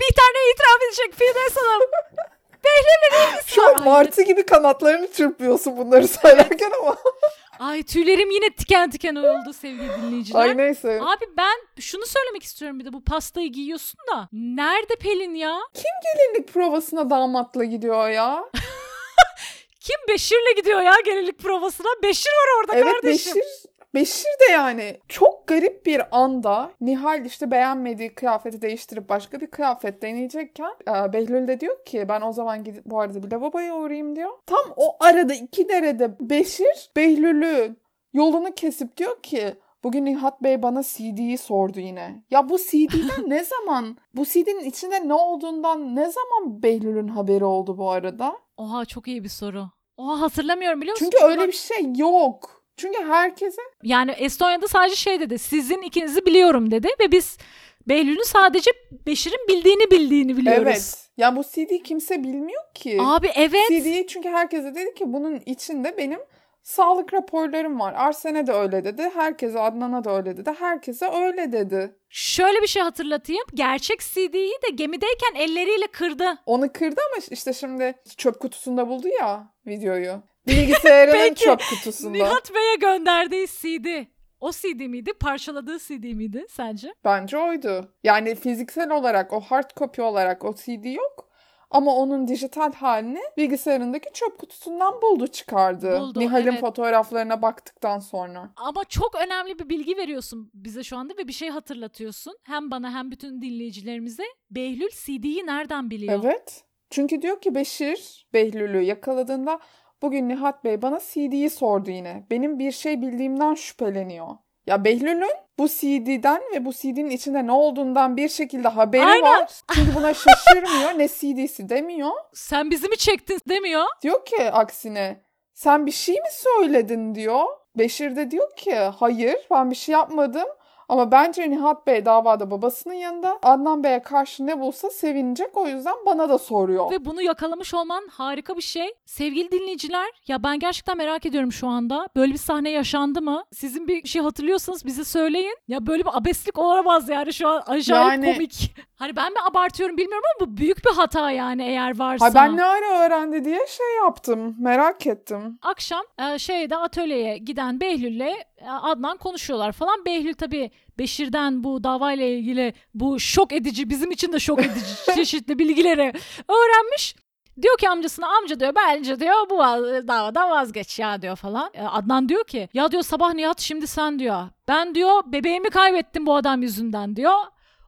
Bir tane itiraf edecek Firdevs Hanım. Behlül'le ne ilgisi Şu var? martı gibi kanatlarını çırpıyorsun bunları söylerken ama. Ay tüylerim yine tiken tiken oldu sevgili dinleyiciler. Ay neyse. Abi ben şunu söylemek istiyorum bir de bu pastayı giyiyorsun da. Nerede Pelin ya? Gelinlik provasına damatla gidiyor ya. Kim Beşir'le gidiyor ya gelinlik provasına? Beşir var orada Evet kardeşim. Beşir. Beşir de yani çok garip bir anda Nihal işte beğenmediği kıyafeti değiştirip başka bir kıyafet deneyecekken e, Behlül de diyor ki ben o zaman gidip bu arada bir lavaboya uğrayayım diyor. Tam o arada iki derede Beşir Behlül'ü yolunu kesip diyor ki Bugün Nihat Bey bana CD'yi sordu yine. Ya bu CD'den ne zaman, bu CD'nin içinde ne olduğundan ne zaman Behlül'ün haberi oldu bu arada? Oha çok iyi bir soru. Oha hatırlamıyorum biliyor musun? Çünkü öyle bir şey yok. Çünkü herkese Yani Estonya'da sadece şey dedi. Sizin ikinizi biliyorum dedi ve biz Behlül'ün sadece Beşir'in bildiğini bildiğini biliyoruz. Evet. Ya bu CD kimse bilmiyor ki. Abi evet. CD'yi çünkü herkese dedi ki bunun içinde benim sağlık raporlarım var. Arsen'e de öyle dedi. Herkese Adnan'a da öyle dedi. Herkese öyle dedi. Şöyle bir şey hatırlatayım. Gerçek CD'yi de gemideyken elleriyle kırdı. Onu kırdı ama işte şimdi çöp kutusunda buldu ya videoyu. Bilgisayarının çöp kutusunda. Nihat Bey'e gönderdiği CD. O CD miydi? Parçaladığı CD miydi sence? Bence oydu. Yani fiziksel olarak o hard copy olarak o CD yok. Ama onun dijital halini bilgisayarındaki çöp kutusundan buldu çıkardı. Buldu, Nihal'in evet. fotoğraflarına baktıktan sonra. Ama çok önemli bir bilgi veriyorsun bize şu anda ve bir şey hatırlatıyorsun. Hem bana hem bütün dinleyicilerimize. Behlül CD'yi nereden biliyor? Evet. Çünkü diyor ki Beşir Behlül'ü yakaladığında bugün Nihat Bey bana CD'yi sordu yine. Benim bir şey bildiğimden şüpheleniyor. Ya Behlül'ün bu CD'den ve bu CD'nin içinde ne olduğundan bir şekilde haberi Aynen. var. Çünkü buna şaşırmıyor. ne CD'si demiyor. Sen bizi mi çektin demiyor. Diyor ki aksine sen bir şey mi söyledin diyor. Beşir de diyor ki hayır ben bir şey yapmadım. Ama bence Nihat Bey davada babasının yanında Adnan Bey'e karşı ne bulsa sevinecek o yüzden bana da soruyor. Ve bunu yakalamış olman harika bir şey. Sevgili dinleyiciler ya ben gerçekten merak ediyorum şu anda. Böyle bir sahne yaşandı mı? Sizin bir şey hatırlıyorsanız bize söyleyin. Ya böyle bir abeslik olamaz yani şu an acayip Yani- komik. Hani ben mi abartıyorum bilmiyorum ama bu büyük bir hata yani eğer varsa. Ha ben ne ara öğrendi diye şey yaptım. Merak ettim. Akşam e, şeyde atölyeye giden Behlül'le e, Adnan konuşuyorlar falan. Behlül tabii Beşir'den bu davayla ilgili bu şok edici bizim için de şok edici çeşitli bilgileri öğrenmiş. Diyor ki amcasına amca diyor bence diyor bu va- davadan vazgeç ya diyor falan. E, Adnan diyor ki ya diyor sabah Nihat şimdi sen diyor. Ben diyor bebeğimi kaybettim bu adam yüzünden diyor.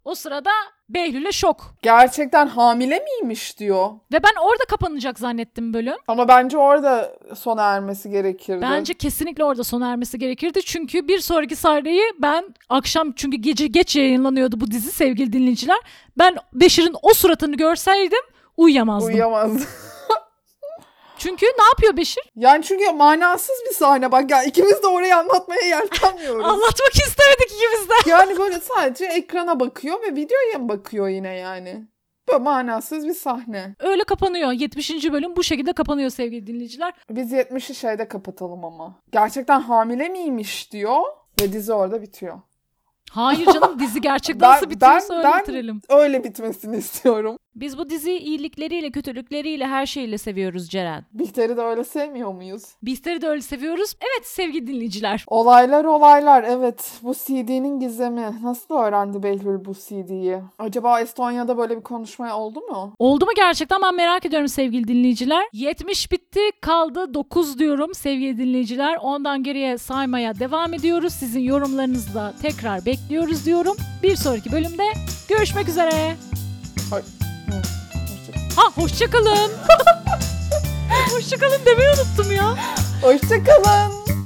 O sırada Behlül'e şok. Gerçekten hamile miymiş diyor. Ve ben orada kapanacak zannettim bölüm. Ama bence orada sona ermesi gerekirdi. Bence kesinlikle orada sona ermesi gerekirdi. Çünkü bir sonraki sahneyi ben akşam çünkü gece geç yayınlanıyordu bu dizi sevgili dinleyiciler. Ben Beşir'in o suratını görseydim uyuyamazdım. uyuyamaz. çünkü ne yapıyor Beşir? yani çünkü manasız bir sahne bak ya ikimiz de orayı anlatmaya yeltenmiyoruz. Anlatmak istemedik ikimiz de. yani böyle sadece ekrana bakıyor ve videoya bakıyor yine yani. Böyle manasız bir sahne. Öyle kapanıyor. 70. bölüm bu şekilde kapanıyor sevgili dinleyiciler. Biz 70'i şeyde kapatalım ama. Gerçekten hamile miymiş diyor ve dizi orada bitiyor. Hayır canım dizi gerçekten Ben- nasıl bitiyorsa ben- öyle ben- bitirelim. Öyle bitmesini istiyorum. Biz bu diziyi iyilikleriyle kötülükleriyle her şeyle seviyoruz Ceren. Bihter'i de öyle sevmiyor muyuz? Bizleri de öyle seviyoruz. Evet sevgili dinleyiciler. Olaylar olaylar evet bu CD'nin gizemi. Nasıl öğrendi Behlül bu CD'yi? Acaba Estonya'da böyle bir konuşma oldu mu? Oldu mu gerçekten ben merak ediyorum sevgili dinleyiciler. 70 bitti kaldı 9 diyorum sevgili dinleyiciler. Ondan geriye saymaya devam ediyoruz. Sizin yorumlarınızı da tekrar bekliyoruz diyorum. Bir sonraki bölümde görüşmek üzere. Ay, hı. Hoşçakalın. hoşçakalın demeyi unuttum ya. Hoşçakalın.